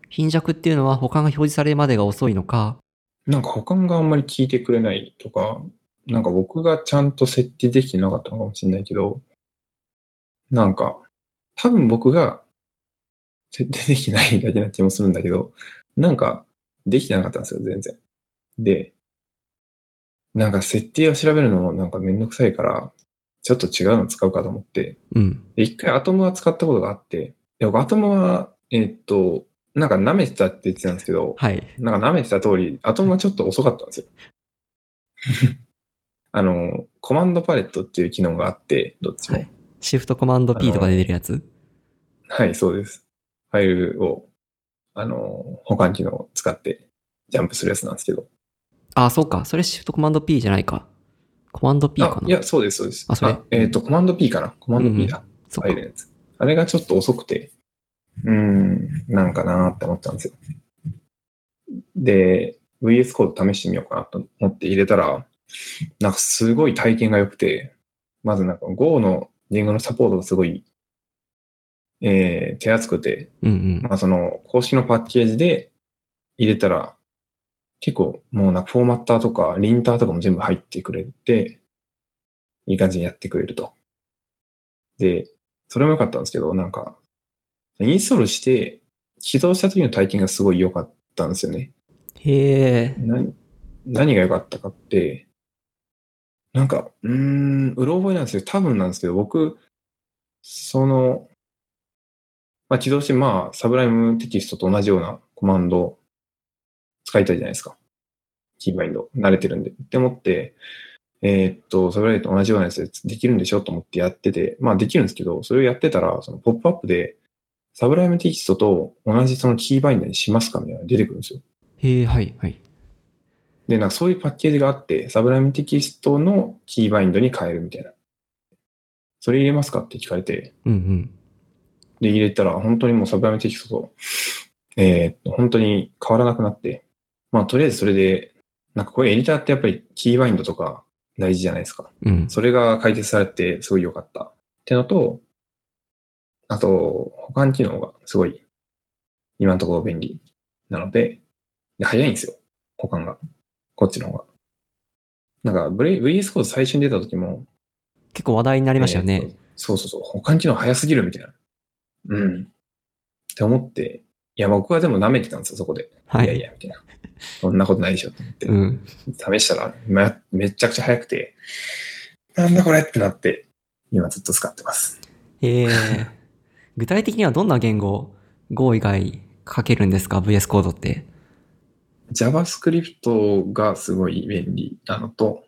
貧弱っていうのは他が表示されるまでが遅いのか、なんか保管があんまり効いてくれないとか、なんか僕がちゃんと設定できてなかったのかもしれないけど、なんか、多分僕が設定できてないだけな気もするんだけど、なんかできてなかったんですよ、全然。で、なんか設定を調べるのもなんかめんどくさいから、ちょっと違うの使うかと思って、うん。で一回アトムは使ったことがあって、で僕アトムは、えーっと、なんか舐めてたって言ってたんですけど、はい。なんか舐めてた通り、アトムはちょっと遅かったんですよ。あの、コマンドパレットっていう機能があって、どっちも。はいシフトコマンド P とかで出るやつ？はい、そうです。ファイルを、あの、保管機能を使ってジャンプするやつなんですけど。あ、そうか。それシフトコマンド P じゃないか。コマンド P かないあや、そうです、そうです。あそれ？えっ、と、コマンド P かな？コマンド P だ。そっかファイルのやつ。あれがちょっと遅くて、うーん、なんかなーって思ったんですよ。で、VS コード試してみようかなと思って入れたら、なんかすごい体験が良くて、まずなんか Go の言語のサポートがすごい、えー、手厚くて、うんうん。まあその公式のパッケージで入れたら、結構もうなんかフォーマッターとかリンターとかも全部入ってくれて、いい感じにやってくれると。で、それも良かったんですけど、なんか、インストールして起動した時の体験がすごい良かったんですよね。へえ。何何が良かったかって、なんか、うーん、うろ覚えなんですけど、多分なんですけど、僕、その、まあ、起動して、まあ、サブライムテキストと同じようなコマンドを使いたいじゃないですか。キーバインド。慣れてるんで。って思って、えーっと、 Sublime と同じようなやつでできるんでしょと思ってやってて、まあできるんですけど、それをやってたら、そのポップアップで、 Sublime Text と同じそのキーバインドにしますかみたいなのが出てくるんですよ。へえ、はい、はい。で、なんかそういうパッケージがあって、 Sublime Text のキーバインドに変えるみたいな。それ入れますかって聞かれて、うんうん。で、入れたら本当にもう Sublime Text と、えー本当に変わらなくなって、まあとりあえずそれで、なんかこれエディターってやっぱりキーバインドとか大事じゃないですか。うん。それが解決されてすごい良かった。ってのと、あと、保管機能がすごい今のところ便利なので、で早いんですよ。保管が。こっちの方が。なんか V- VS コード最初に出た時も、結構話題になりましたよね。えーとそうそうそう。他の機能早すぎるみたいな。うん。って思って、いや、僕はでも舐めてたんですよ、そこで。はいいやいや、みたいな。そんなことないでしょ、と思って。うん。試したらめ、めっちゃくちゃ早くて、なんだこれってなって、今ずっと使ってます。えー、具体的にはどんな言語、Go 以外書けるんですか ?VS コードって。JavaScript がすごい便利なのと、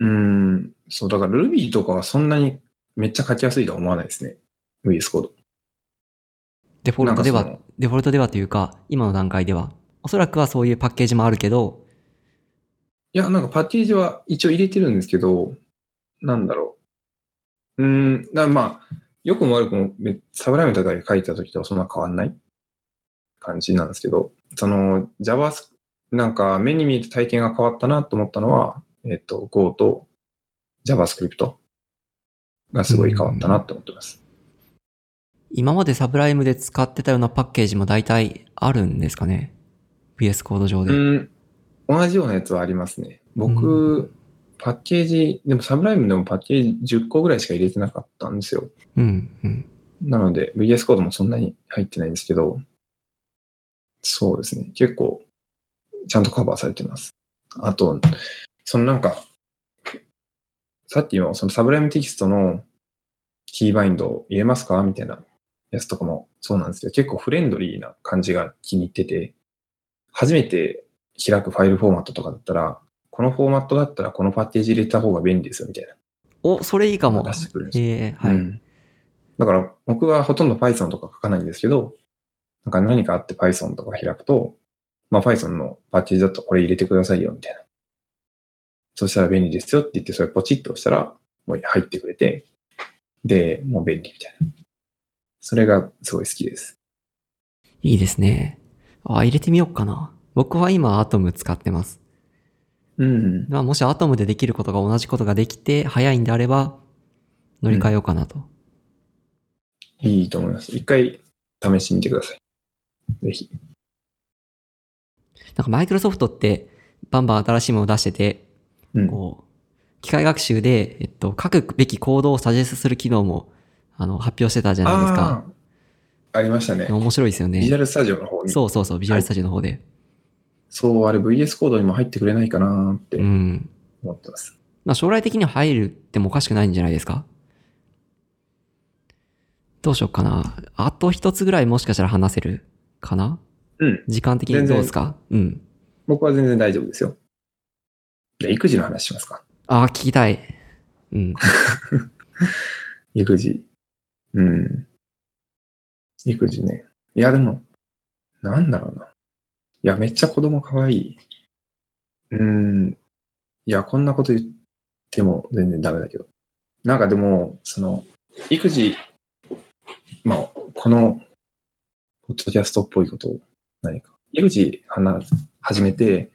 うーん、そう、だから Ruby とかはそんなにめっちゃ書きやすいとは思わないですね。VS コード。デフォルトではデフォルトではというか、今の段階では。おそらくはそういうパッケージもあるけど、いや、なんかパッケージは一応入れてるんですけど、なんだろう。うーん、だまあ、良くも悪くもめサブライムとかで書いた時とはそんな変わんない？感じなんですけど、その Java、なんか目に見えて体験が変わったなと思ったのは、えっと、Go と JavaScript がすごい変わったなって思ってます。今までサブライムで使ってたようなパッケージも大体あるんですかね ?VS コード上で。うん、同じようなやつはありますね。僕、うパッケージ、でもサブライムでもパッケージ10個ぐらいしか入れてなかったんですよ。うん、うん。なので VS コードもそんなに入ってないんですけど、そうですね。結構、ちゃんとカバーされてます。あと、そのなんか、さっきのそのサブライムテキストのキーバインドを入れますか？みたいなやつとかもそうなんですけど、結構フレンドリーな感じが気に入ってて、初めて開くファイルフォーマットとかだったら、このフォーマットだったらこのパッケージ入れた方が便利ですよみたいな。お、それいいかも。出してくれるんですよえー、はい、うんだから僕はほとんど Python とか書かないんですけど、なんか何かあって Python とか開くと、まあ Python のパッケージだとこれ入れてくださいよみたいな。そしたら便利ですよって言って、それポチッと押したら、もう入ってくれて、で、もう便利みたいな。それがすごい好きです。いいですね。あ、入れてみようかな。僕は今アトム使ってます。うん。まあ、もしアトムでできることが同じことができて早いんであれば、乗り換えようかなと。いいと思います。一回試してみてください。ぜひ。なんかマイクロソフトってバンバン新しいものを出してて、うん。こう、機械学習で、えっと、書くべきコードをサジェストする機能も、あの、発表してたじゃないですか。ありましたね。面白いですよビジュアね。ルスタジオの方に。そうそうそう、ビジュアルスタジオの方で。そう、あれ VS コードにも入ってくれないかなってうん。思ってます。まあ、将来的には入るってもおかしくないんじゃないですか？どうしようかな。あと一つぐらいもしかしたら話せるかな？うん。時間的にどうですか？うん。僕は全然大丈夫ですよ。じゃあ育児の話しますか？ああ、聞きたい。うん。育児。うん。育児ね。いや、でも、なんだろうな。いや、めっちゃ子供可愛い。うん。いや、こんなこと言っても全然ダメだけど。なんかでも、その、育児、まあ、この、ポッドキャストっぽいことを何か。育児話始めて、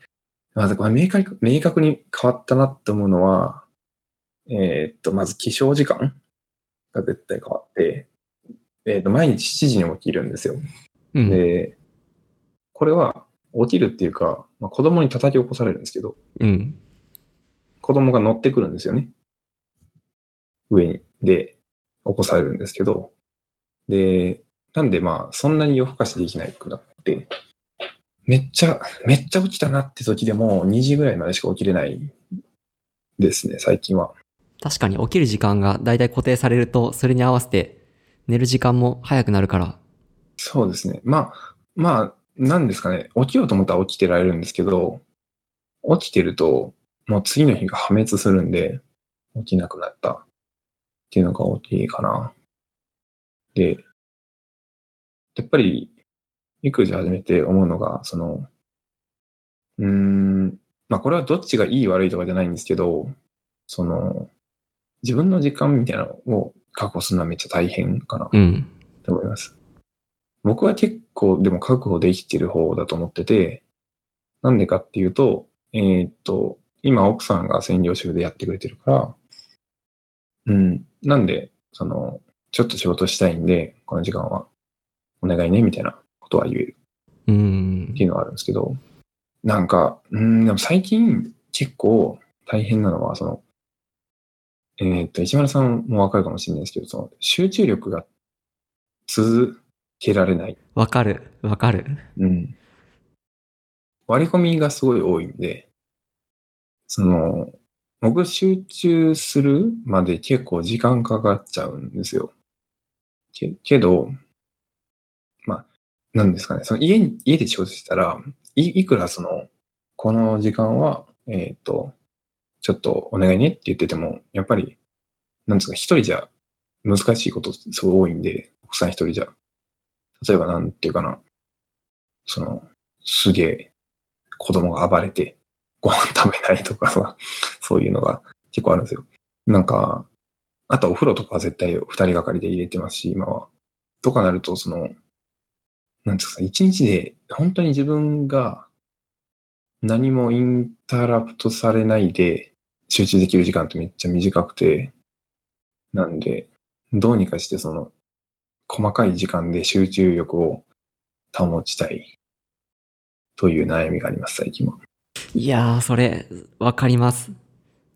まずこれ明確明確に変わったなって思うのは、えーっと、まず起床時間が絶対変わって、えーっと、毎日7時に起きるんですよ。うん。で、これは起きるっていうか、まあ、子供に叩き起こされるんですけど、うん。子供が乗ってくるんですよね。上に。で、起こされるんですけど、で、なんでまあ、そんなに夜更かしできないくなって、めっちゃ、めっちゃ起きたなって時でも2時ぐらいまでしか起きれないですね、最近は。確かに起きる時間がだいたい固定されると、それに合わせて寝る時間も早くなるから。そうですね。まあ、まあ、なんですかね。起きようと思ったら起きてられるんですけど、起きてると、もう次の日が破滅するんで、起きなくなったっていうのが大きいかな。で、やっぱり、育児始めて思うのが、その、うーん、まあこれはどっちがいい悪いとかじゃないんですけど、その、自分の時間みたいなのを確保するのはめっちゃ大変かな。うん。と思います。僕は結構でも確保できてる方だと思ってて、なんでかっていうと、えーっと、今奥さんが専業主婦でやってくれてるから、うん、なんで、その、ちょっと仕事したいんで、この時間はお願いね、みたいなことは言えるうんって。いうのはあるんですけど、なんか、うん、でも最近結構大変なのは、その、えーっと、石丸さんもわかるかもしれないですけど、その、集中力が続けられない。わかる。わかる。うん。割り込みがすごい多いんで、その、僕集中するまで結構時間かかっちゃうんですよ。けけど、まあ、なんですかね、その家に、家で仕事してたら、いいくらその、この時間は、えっ、と、ちょっとお願いねって言ってても、やっぱり、なんですか、一人じゃ難しいことすごい多いんで、奥さん一人じゃ。例えばなんていうかな、その、すげえ子供が暴れてご飯食べないとかさ、そういうのが結構あるんですよ。なんか、あとお風呂とかは絶対二人がかりで入れてますし、今は。とかなると、その、なんですか、一日で本当に自分が何もインタラプトされないで集中できる時間ってめっちゃ短くて、なんで、どうにかしてその、細かい時間で集中力を保ちたいという悩みがあります、最近は。いやー、それ、わかります。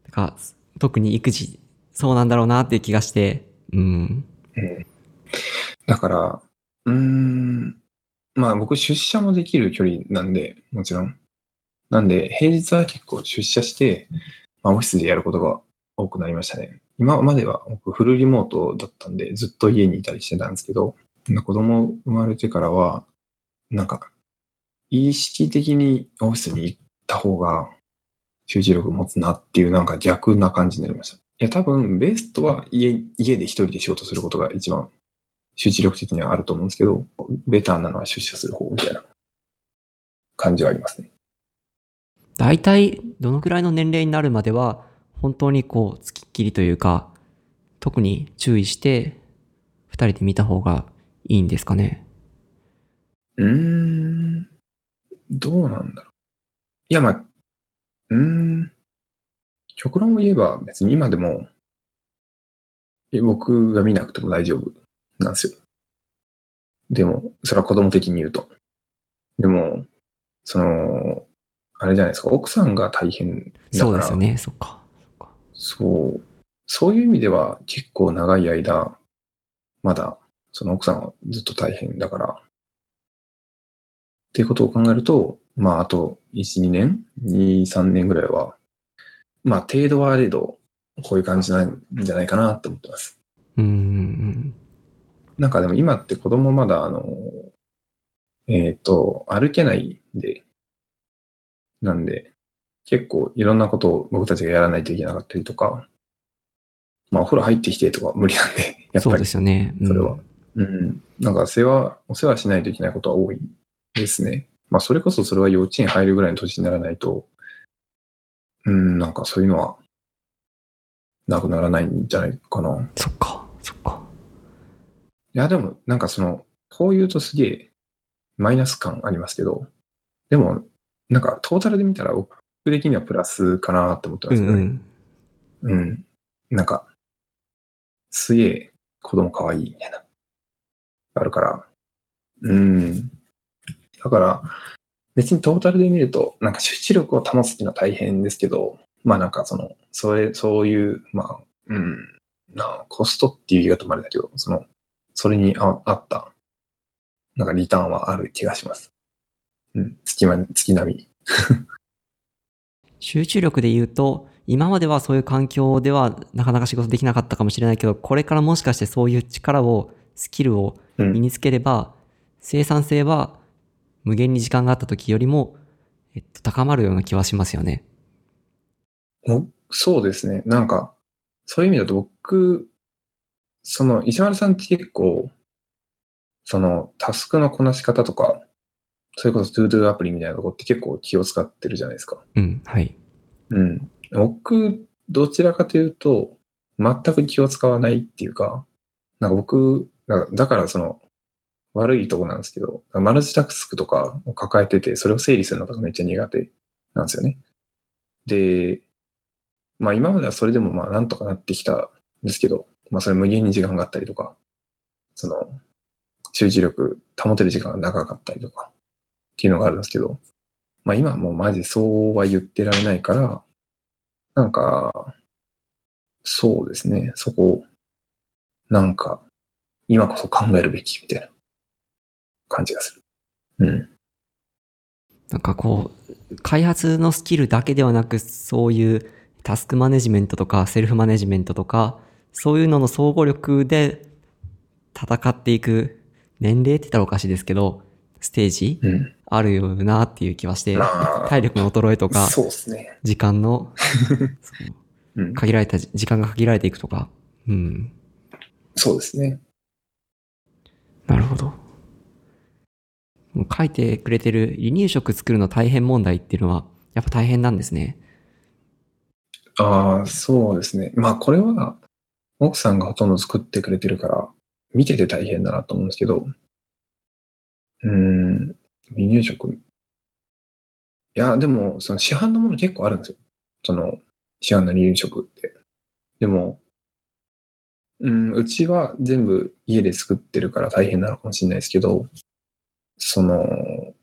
てか、特に育児、そうなんだろうなっていう気がして、うん。うんだから、うーん、まあ僕出社もできる距離なんで、もちろん。なんで、平日は結構出社して、まあ、オフィスでやることが多くなりましたね。今までは僕フルリモートだったんで、ずっと家にいたりしてたんですけど、子供生まれてからは、なんか、意識的にオフィスに行った方が集中力持つなっていうなんか逆な感じになりました。いや、多分、ベストは家、家で一人で仕事することが一番集中力的にはあると思うんですけど、ベターなのは出社する方みたいな感じはありますね。大体、どのくらいの年齢になるまでは、本当にこう、付きっきりというか、特に注意して、二人で見た方がいいんですかね。うーん、どうなんだろう。いや、まあ、うーん、極論を言えば別に今でも、僕が見なくても大丈夫なんですよ。でも、それは子供的に言うと。でも、その、あれじゃないですか、奥さんが大変だから、そうですよね。そっか。そう、そういう意味では結構長い間、まだその奥さんはずっと大変だから、っていうことを考えると、まああと1、2年 ?2、3年ぐらいは、まあ程度はあれど、こういう感じなんじゃないかなって思ってます。うん。なんかでも今って子供まだあの、えっ、と、歩けないんで、なんで、結構いろんなことを僕たちがやらないといけなかったりとか、まあお風呂入ってきてとか無理なんで、やっそうでぱりすよね。うんそれは。うん。なんか世話、お世話しないといけないことは多いですね。まあそれこそそれは幼稚園入るぐらいの年にならないと、うん、なんかそういうのはなくならないんじゃないかな。そっか。そっか。いや、でも、なんかその、こう言うとすげえ、マイナス感ありますけど、でも、なんか、トータルで見たら、僕的にはプラスかなって思ってますよね。うんうん。うん。なんか、すげえ、子供可愛いみたいな。あるから、うん。だから、別にトータルで見ると、なんか集中力を保つっていうのは大変ですけど、まあなんかその、それ、そういう、まあ、うん、なコストっていう言い方もあれだけど、その、それにああった、なんかリターンはある気がします。うん、月ま月並み。集中力で言うと、今まではそういう環境ではなかなか仕事できなかったかもしれないけど、これからもしかしてそういう力を、スキルをうん身につければ、生産性は無限に時間があった時よりも、えっと、高まるような気はしますよね。おそうですね。なんか、そういう意味だと僕、その、石丸さんって結構、その、タスクのこなし方とか、それこそ ToDo アプリみたいなとこって結構気を使ってるじゃないですか。うん、はい。うん。僕、どちらかというと、全く気を使わないっていうか、なんか僕、だからだからその、悪いとこなんですけど、マルチタスクとかを抱えてて、それを整理するのがめっちゃ苦手なんですよね。で、まあ今まではそれでもまあなんとかなってきたんですけど、まあそれ無限に時間があったりとか、その、集中力保てる時間が長かったりとか、っていうのがあるんですけど、まあ今もうマジそうは言ってられないから、なんか、そうですね、そこ、なんか、今こそ考えるべきみたいな感じがする。うん。なんかこう、開発のスキルだけではなく、そういうタスクマネジメントとかセルフマネジメントとか、そういうのの総合力で戦っていく年齢って言ったらおかしいですけど、ステージうん。あるよなっていう気はして、まあ体力の衰えとか、そうですね。時間の うん。限られた時間が限られていくとか。うん。そうですね。なるほど。書いてくれてる離乳食作るの大変問題っていうのは、やっぱ大変なんですね。ああ、そうですね。まあ、これは、奥さんがほとんど作ってくれてるから、見てて大変だなと思うんですけど、うん、離乳食。いや、でも、その市販のもの結構あるんですよ。その、市販の離乳食って。でも、うん、うちは全部家で作ってるから大変なのかもしれないですけど、その、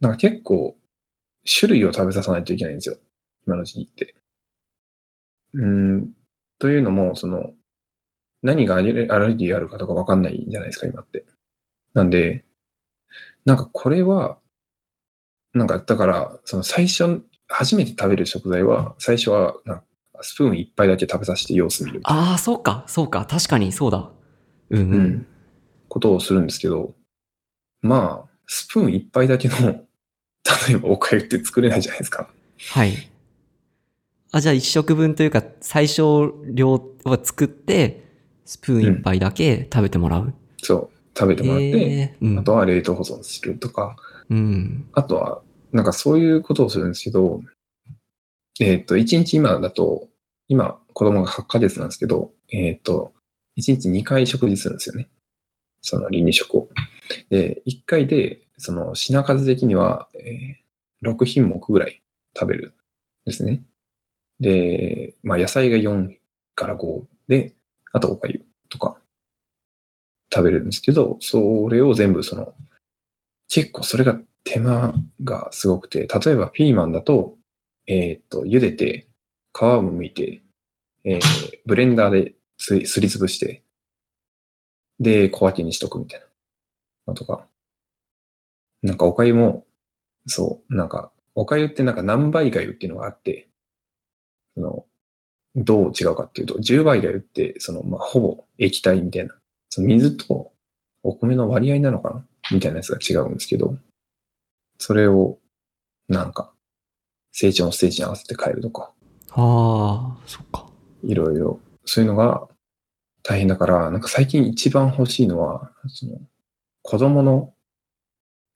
なんか結構、種類を食べささないといけないんですよ。今の時期って。うん、というのも、その、何がアレルギーあるかとかわかんないじゃないですか、今って。なんで、なんかこれは、なんかだから、その最初、初めて食べる食材は、最初はスプーン一杯だけ食べさせて様子見るああ、そうか、そうか、確かにそうだ。うんうん。うんことをするんですけど、まあ、スプーン一杯だけの、例えばおかゆって作れないじゃないですか。はい。あ、じゃあ一食分というか、最小量を作って、スプーン一杯だけ食べてもらう？そう、食べてもらって、えーうんあとは冷凍保存するとか、うん。あとは、なんかそういうことをするんですけど、えっ、と、1日今だと、今、子供が8ヶ月なんですけど、えっ、と、1日2回食事するんですよね。その離乳食を。で、1回で、その品数的には、えー6品目ぐらい食べるんですね。で、まあ野菜が4から5で、あとおかゆとか食べるんですけど、それを全部その、結構それが手間がすごくて、例えばピーマンだと、えーっと、茹でて、皮を剥いて、えーブレンダーですりすりつぶして、で、小分けにしとくみたいなのとか。なんかおかゆも、そう、なんか、おかゆってなんか何倍がゆっていうのがあって、その、どう違うかっていうと、10倍がゆって、その、まあ、ほぼ液体みたいな、その水とお米の割合なのかな？みたいなやつが違うんですけど、それを、なんか、成長のステージに合わせて変えるとか、ああ、そっか。いろいろ、そういうのが大変だから、なんか最近一番欲しいのは、その、子供の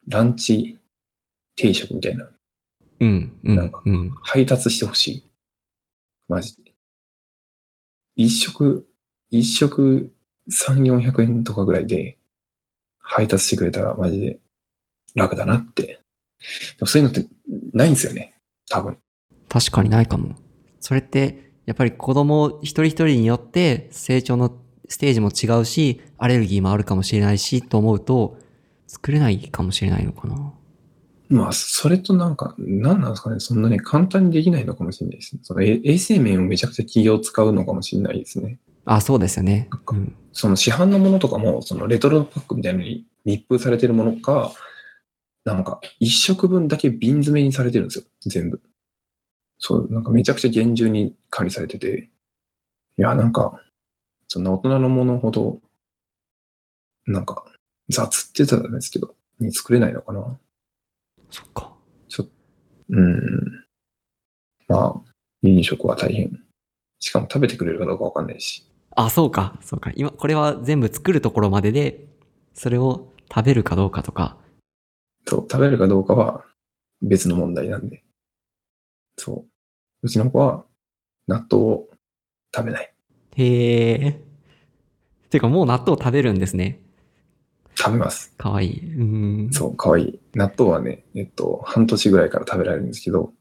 ランチ定食みたいな、うん、うんなんか、うん。配達してほしい。マジで。一食、一食3、400円とかぐらいで配達してくれたらマジで楽だなって。でもそういうのってないんですよね。多分。確かにないかも。それって、やっぱり子供一人一人によって成長のステージも違うし、アレルギーもあるかもしれないし、と思うと、作れないかもしれないのかな。まあ、それとなんか、何なんですかね。そんなに簡単にできないのかもしれないですね。そのえ衛生面をめちゃくちゃ気を使うのかもしれないですね。あ、そうですよね。うん。その市販のものとかも、そのレトロパックみたいなのに密封されてるものか、なんか一食分だけ瓶詰めにされてるんですよ。全部。そう、なんかめちゃくちゃ厳重に管理されてて。いや、なんか、そんな大人のものほど、なんか、雑って言ったらダメですけど、に作れないのかな。そっか。うん。まあ、離乳食は大変。しかも食べてくれるかどうかわかんないし。あ、そうか。そうか。今、これは全部作るところまでで、それを食べるかどうかとか。そう、食べるかどうかは別の問題なんで。そう。うちの子は納豆を食べない。へえ。てかもう納豆食べるんですね。食べます。かわいい。うん。そう、かわいい。納豆はね、えっと、半年ぐらいから食べられるんですけど、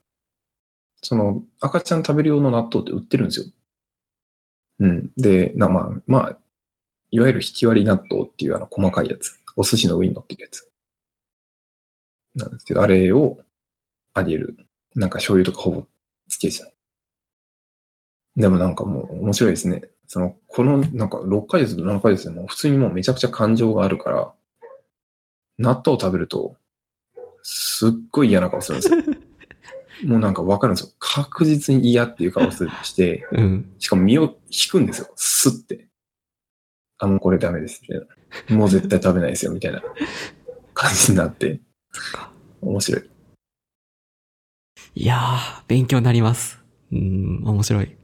その赤ちゃん食べる用の納豆って売ってるんですよ。うん。で、なまあ、まあ、いわゆる引き割り納豆っていうあの細かいやつ。お寿司の上に乗ってるやつ。なんですけど、あれをあげる。なんか醤油とかほぼつけずに。でもなんかもう面白いですね。その、このなんか6ヶ月と7ヶ月でも普通にもうめちゃくちゃ感情があるから、納豆を食べると、すっごい嫌な顔するんですよ。もうなんかわかるんですよ。確実に嫌っていう顔するして、うん。しかも身を引くんですよ。スッて。あ、もうこれダメです。みたいな。もう絶対食べないですよ。みたいな感じになって。面白い。いやー、勉強になります。うん、面白い。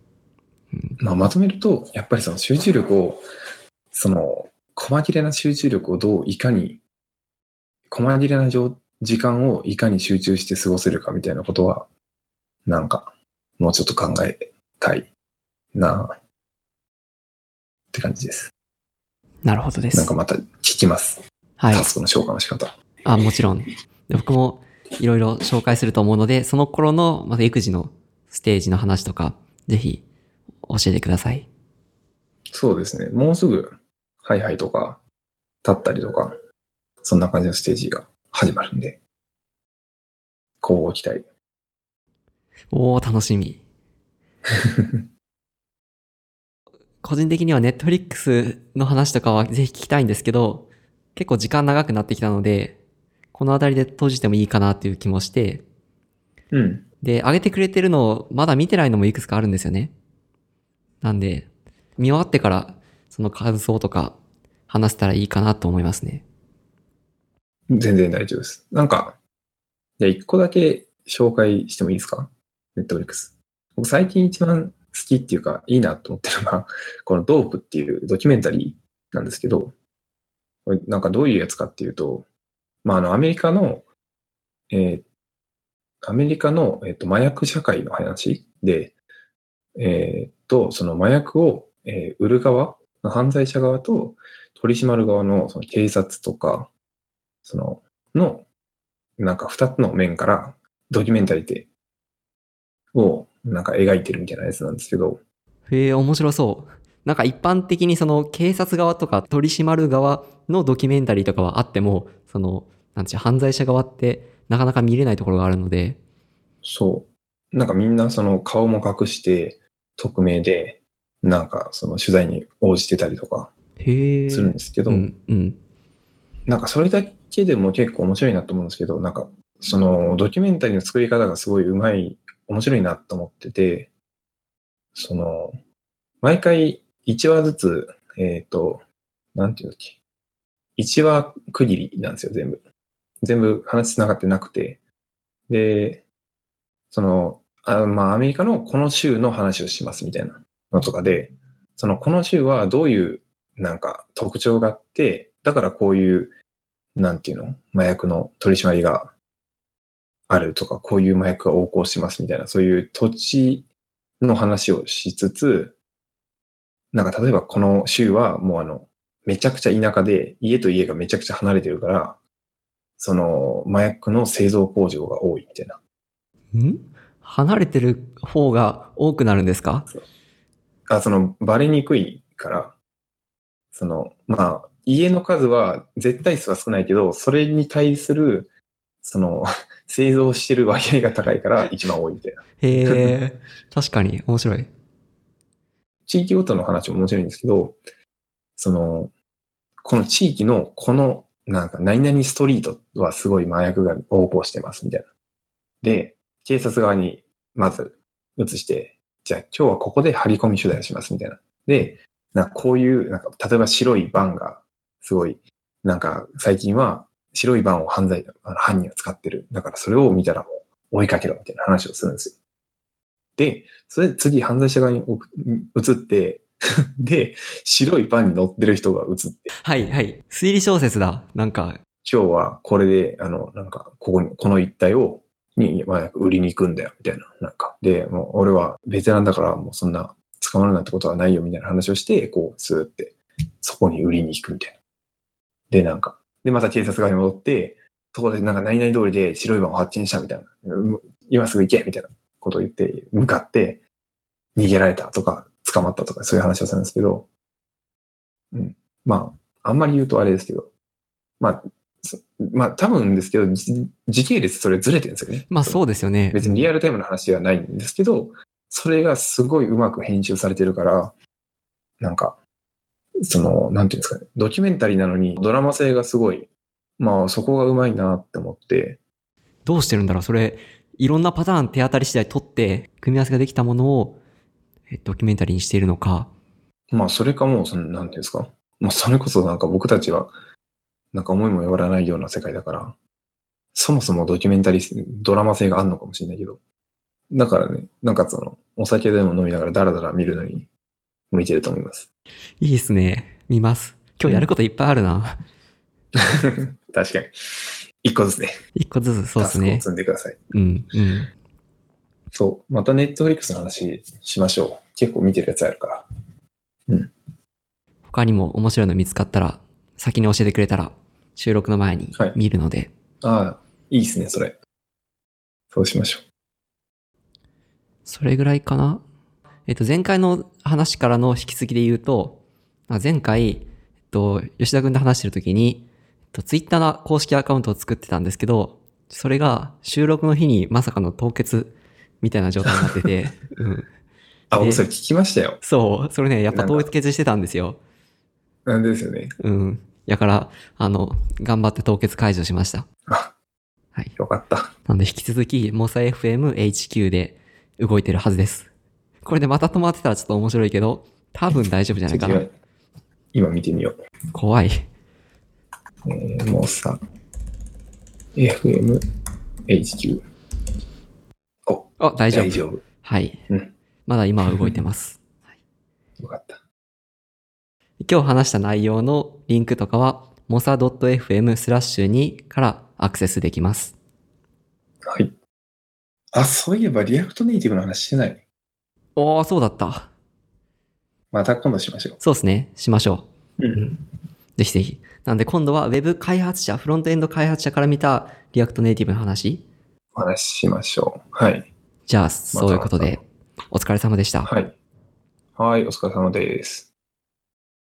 まあ、まとめると、やっぱりその集中力を、その、細切れな集中力をどういかに、細切れな状時間をいかに集中して過ごせるかみたいなことは、なんか、もうちょっと考えたいなあって感じです。なるほどです。なんかまた聞きます。はいタ。スクの消化の仕方。あ、もちろん。で僕もいろいろ紹介すると思うので、その頃のまた育児のステージの話とか、ぜひ教えてください。そうですね。もうすぐ、ハイハイとか、立ったりとか、そんな感じのステージが始まるんで、こうご期待。おー、楽しみ。個人的には Netflix の話とかはぜひ聞きたいんですけど、結構時間長くなってきたので、このあたりで閉じてもいいかなっていう気もして、うん。で、上げてくれてるのをまだ見てないのもいくつかあるんですよね。なんで、見終わってからその感想とか話せたらいいかなと思いますね。全然大丈夫です。なんか、じゃあ一個だけ紹介してもいいですか？ネットフリックス。僕最近一番好きっていうか、いいなと思ってるのが、このドープっていうドキュメンタリーなんですけど、これなんかどういうやつかっていうと、まあ、あの、アメリカの、えーアメリカの、えっと麻薬社会の話で、えーっと、その麻薬を、えー売る側、犯罪者側と取り締まる側のその警察とか、その、の、なんか二つの面からドキュメンタリーで、を、なんか描いてるみたいなやつなんですけど、へえ、面白そう。なんか一般的にその警察側とか取り締まる側のドキュメンタリーとかはあっても、その、なんていうの犯罪者側ってなかなか見れないところがあるので、そう。なんかみんなその顔も隠して、匿名で、なんかその取材に応じてたりとか。するんですけど、うん、うん。なんかそれだけでも結構面白いなと思うんですけど、なんかそのドキュメンタリーの作り方がすごい上手い、面白いなと思ってて、その、毎回1話ずつ、えっ、と、なんていうんだっけ、1話区切りなんですよ、全部。全部話繋がってなくて。で、その、あまあアメリカのこの州の話をしますみたいなのとかで、そのこの州はどういうなんか特徴があって、だからこういう、なんていうの？麻薬の取り締まりがあるとか、こういう麻薬が横行しますみたいな、そういう土地の話をしつつ、なんか例えばこの州はもうあの、めちゃくちゃ田舎で、家と家がめちゃくちゃ離れてるから、その麻薬の製造工場が多いみたいな。ん？離れてる方が多くなるんですか？あ、その、バレにくいから、その、まあ、家の数は絶対数は少ないけど、それに対する、その、製造してる割合が高いから一番多いみたいな。へえ、確かに面白い。地域ごとの話も面白いんですけど、その、この地域のこの、なんか、何々ストリートはすごい麻薬が横行してますみたいな。で、警察側にまず移して、じゃあ今日はここで張り込み取材をしますみたいな。で、なこういう、なんか、例えば白いバンがすごい、なんか最近は白いバンを犯罪、あの犯人が使ってる。だからそれを見たらもう追いかけろみたいな話をするんですよ。で、それで次犯罪者側に移って、で、白いバンに乗ってる人が移って、はい、はい。推理小説だ。なんか、今日はこれで、あの、なんか、ここに、この一帯を、に、まあ、売りに行くんだよ、みたいな。なんか。で、もう、俺はベテランだから、もうそんな、捕まるなんてことはないよ、みたいな話をして、こう、スーって、そこに売りに行くみたいな。で、なんか、で、また警察側に戻って、そこでなんか、何々通りで白いバンを発見した、みたいな。うん今すぐ行け、みたいなことを言って、向かって、逃げられたとか、捕まったとか、そういう話をするんですけど、うん。まあ、あんまり言うとあれですけど、まあ、そまあ多分ですけど、じ時系列それずれてるんですよね。まあそうですよね。別にリアルタイムの話ではないんですけど、それがすごいうまく編集されてるから、なんか、その、なんていうんですかね、ドキュメンタリーなのにドラマ性がすごい、まあそこがうまいなって思って、どうしてるんだろうそれ、いろんなパターン手当たり次第取って、組み合わせができたものを、えドキュメンタリーにしているのか。まあそれかもう、その、なんていうんですか、まあそれこそなんか僕たちは、なんか思いもよらないような世界だから、そもそもドキュメンタリー、ドラマ性があるのかもしれないけど、だからね、なんかその、お酒でも飲みながらダラダラ見るのに向いてると思います。いいですね。見ます。今日やることいっぱいあるな。確かに。一個ずつね。一個ずつ、そうですタスクをね。積んでください。うん、うん。そう。またネットフリックスの話しましょう。結構見てるやつあるから。他にも面白いの見つかったら、先に教えてくれたら、収録の前にはい見るので、ああ、いいですね、それ。そうしましょそれぐらいかな。えっと、前回の話からの引き継ぎで言うと、まあ前回、えっと、吉田君と話してる時に、えっと、ツイッターの公式アカウントを作ってたんですけど、それが収録の日にまさかの凍結みたいな状態になってて、うん、う。あ、え僕それ聞きましたよ。そう、それね、やっぱ凍結してたんですよ。なんでですよね。うん。やから、あの、頑張って凍結解除しました。あ、はい。よかった。なんで引き続き、モサ FMHQ で動いてるはずです。これでまた止まってたらちょっと面白いけど、多分大丈夫じゃないかな。今見てみよう。怖い。えー、もうさ、FM、HQ。お、あ、大丈夫。大丈夫。はい。うんまだ今は動いてます。よかった。今日話した内容のリンクとかは、mosa.fm スラッシュ2からアクセスできます。はい。あ、そういえば React Native の話してない。おー、そうだった。また今度しましょそうですね。しましょう。うう。うん。ぜひぜひ。なんで今度は Web 開発者、フロントエンド開発者から見た React Native の話お話ししましょう。はい。じゃあ、そういうことで、お疲れ様でした。はい。はい、お疲れ様です。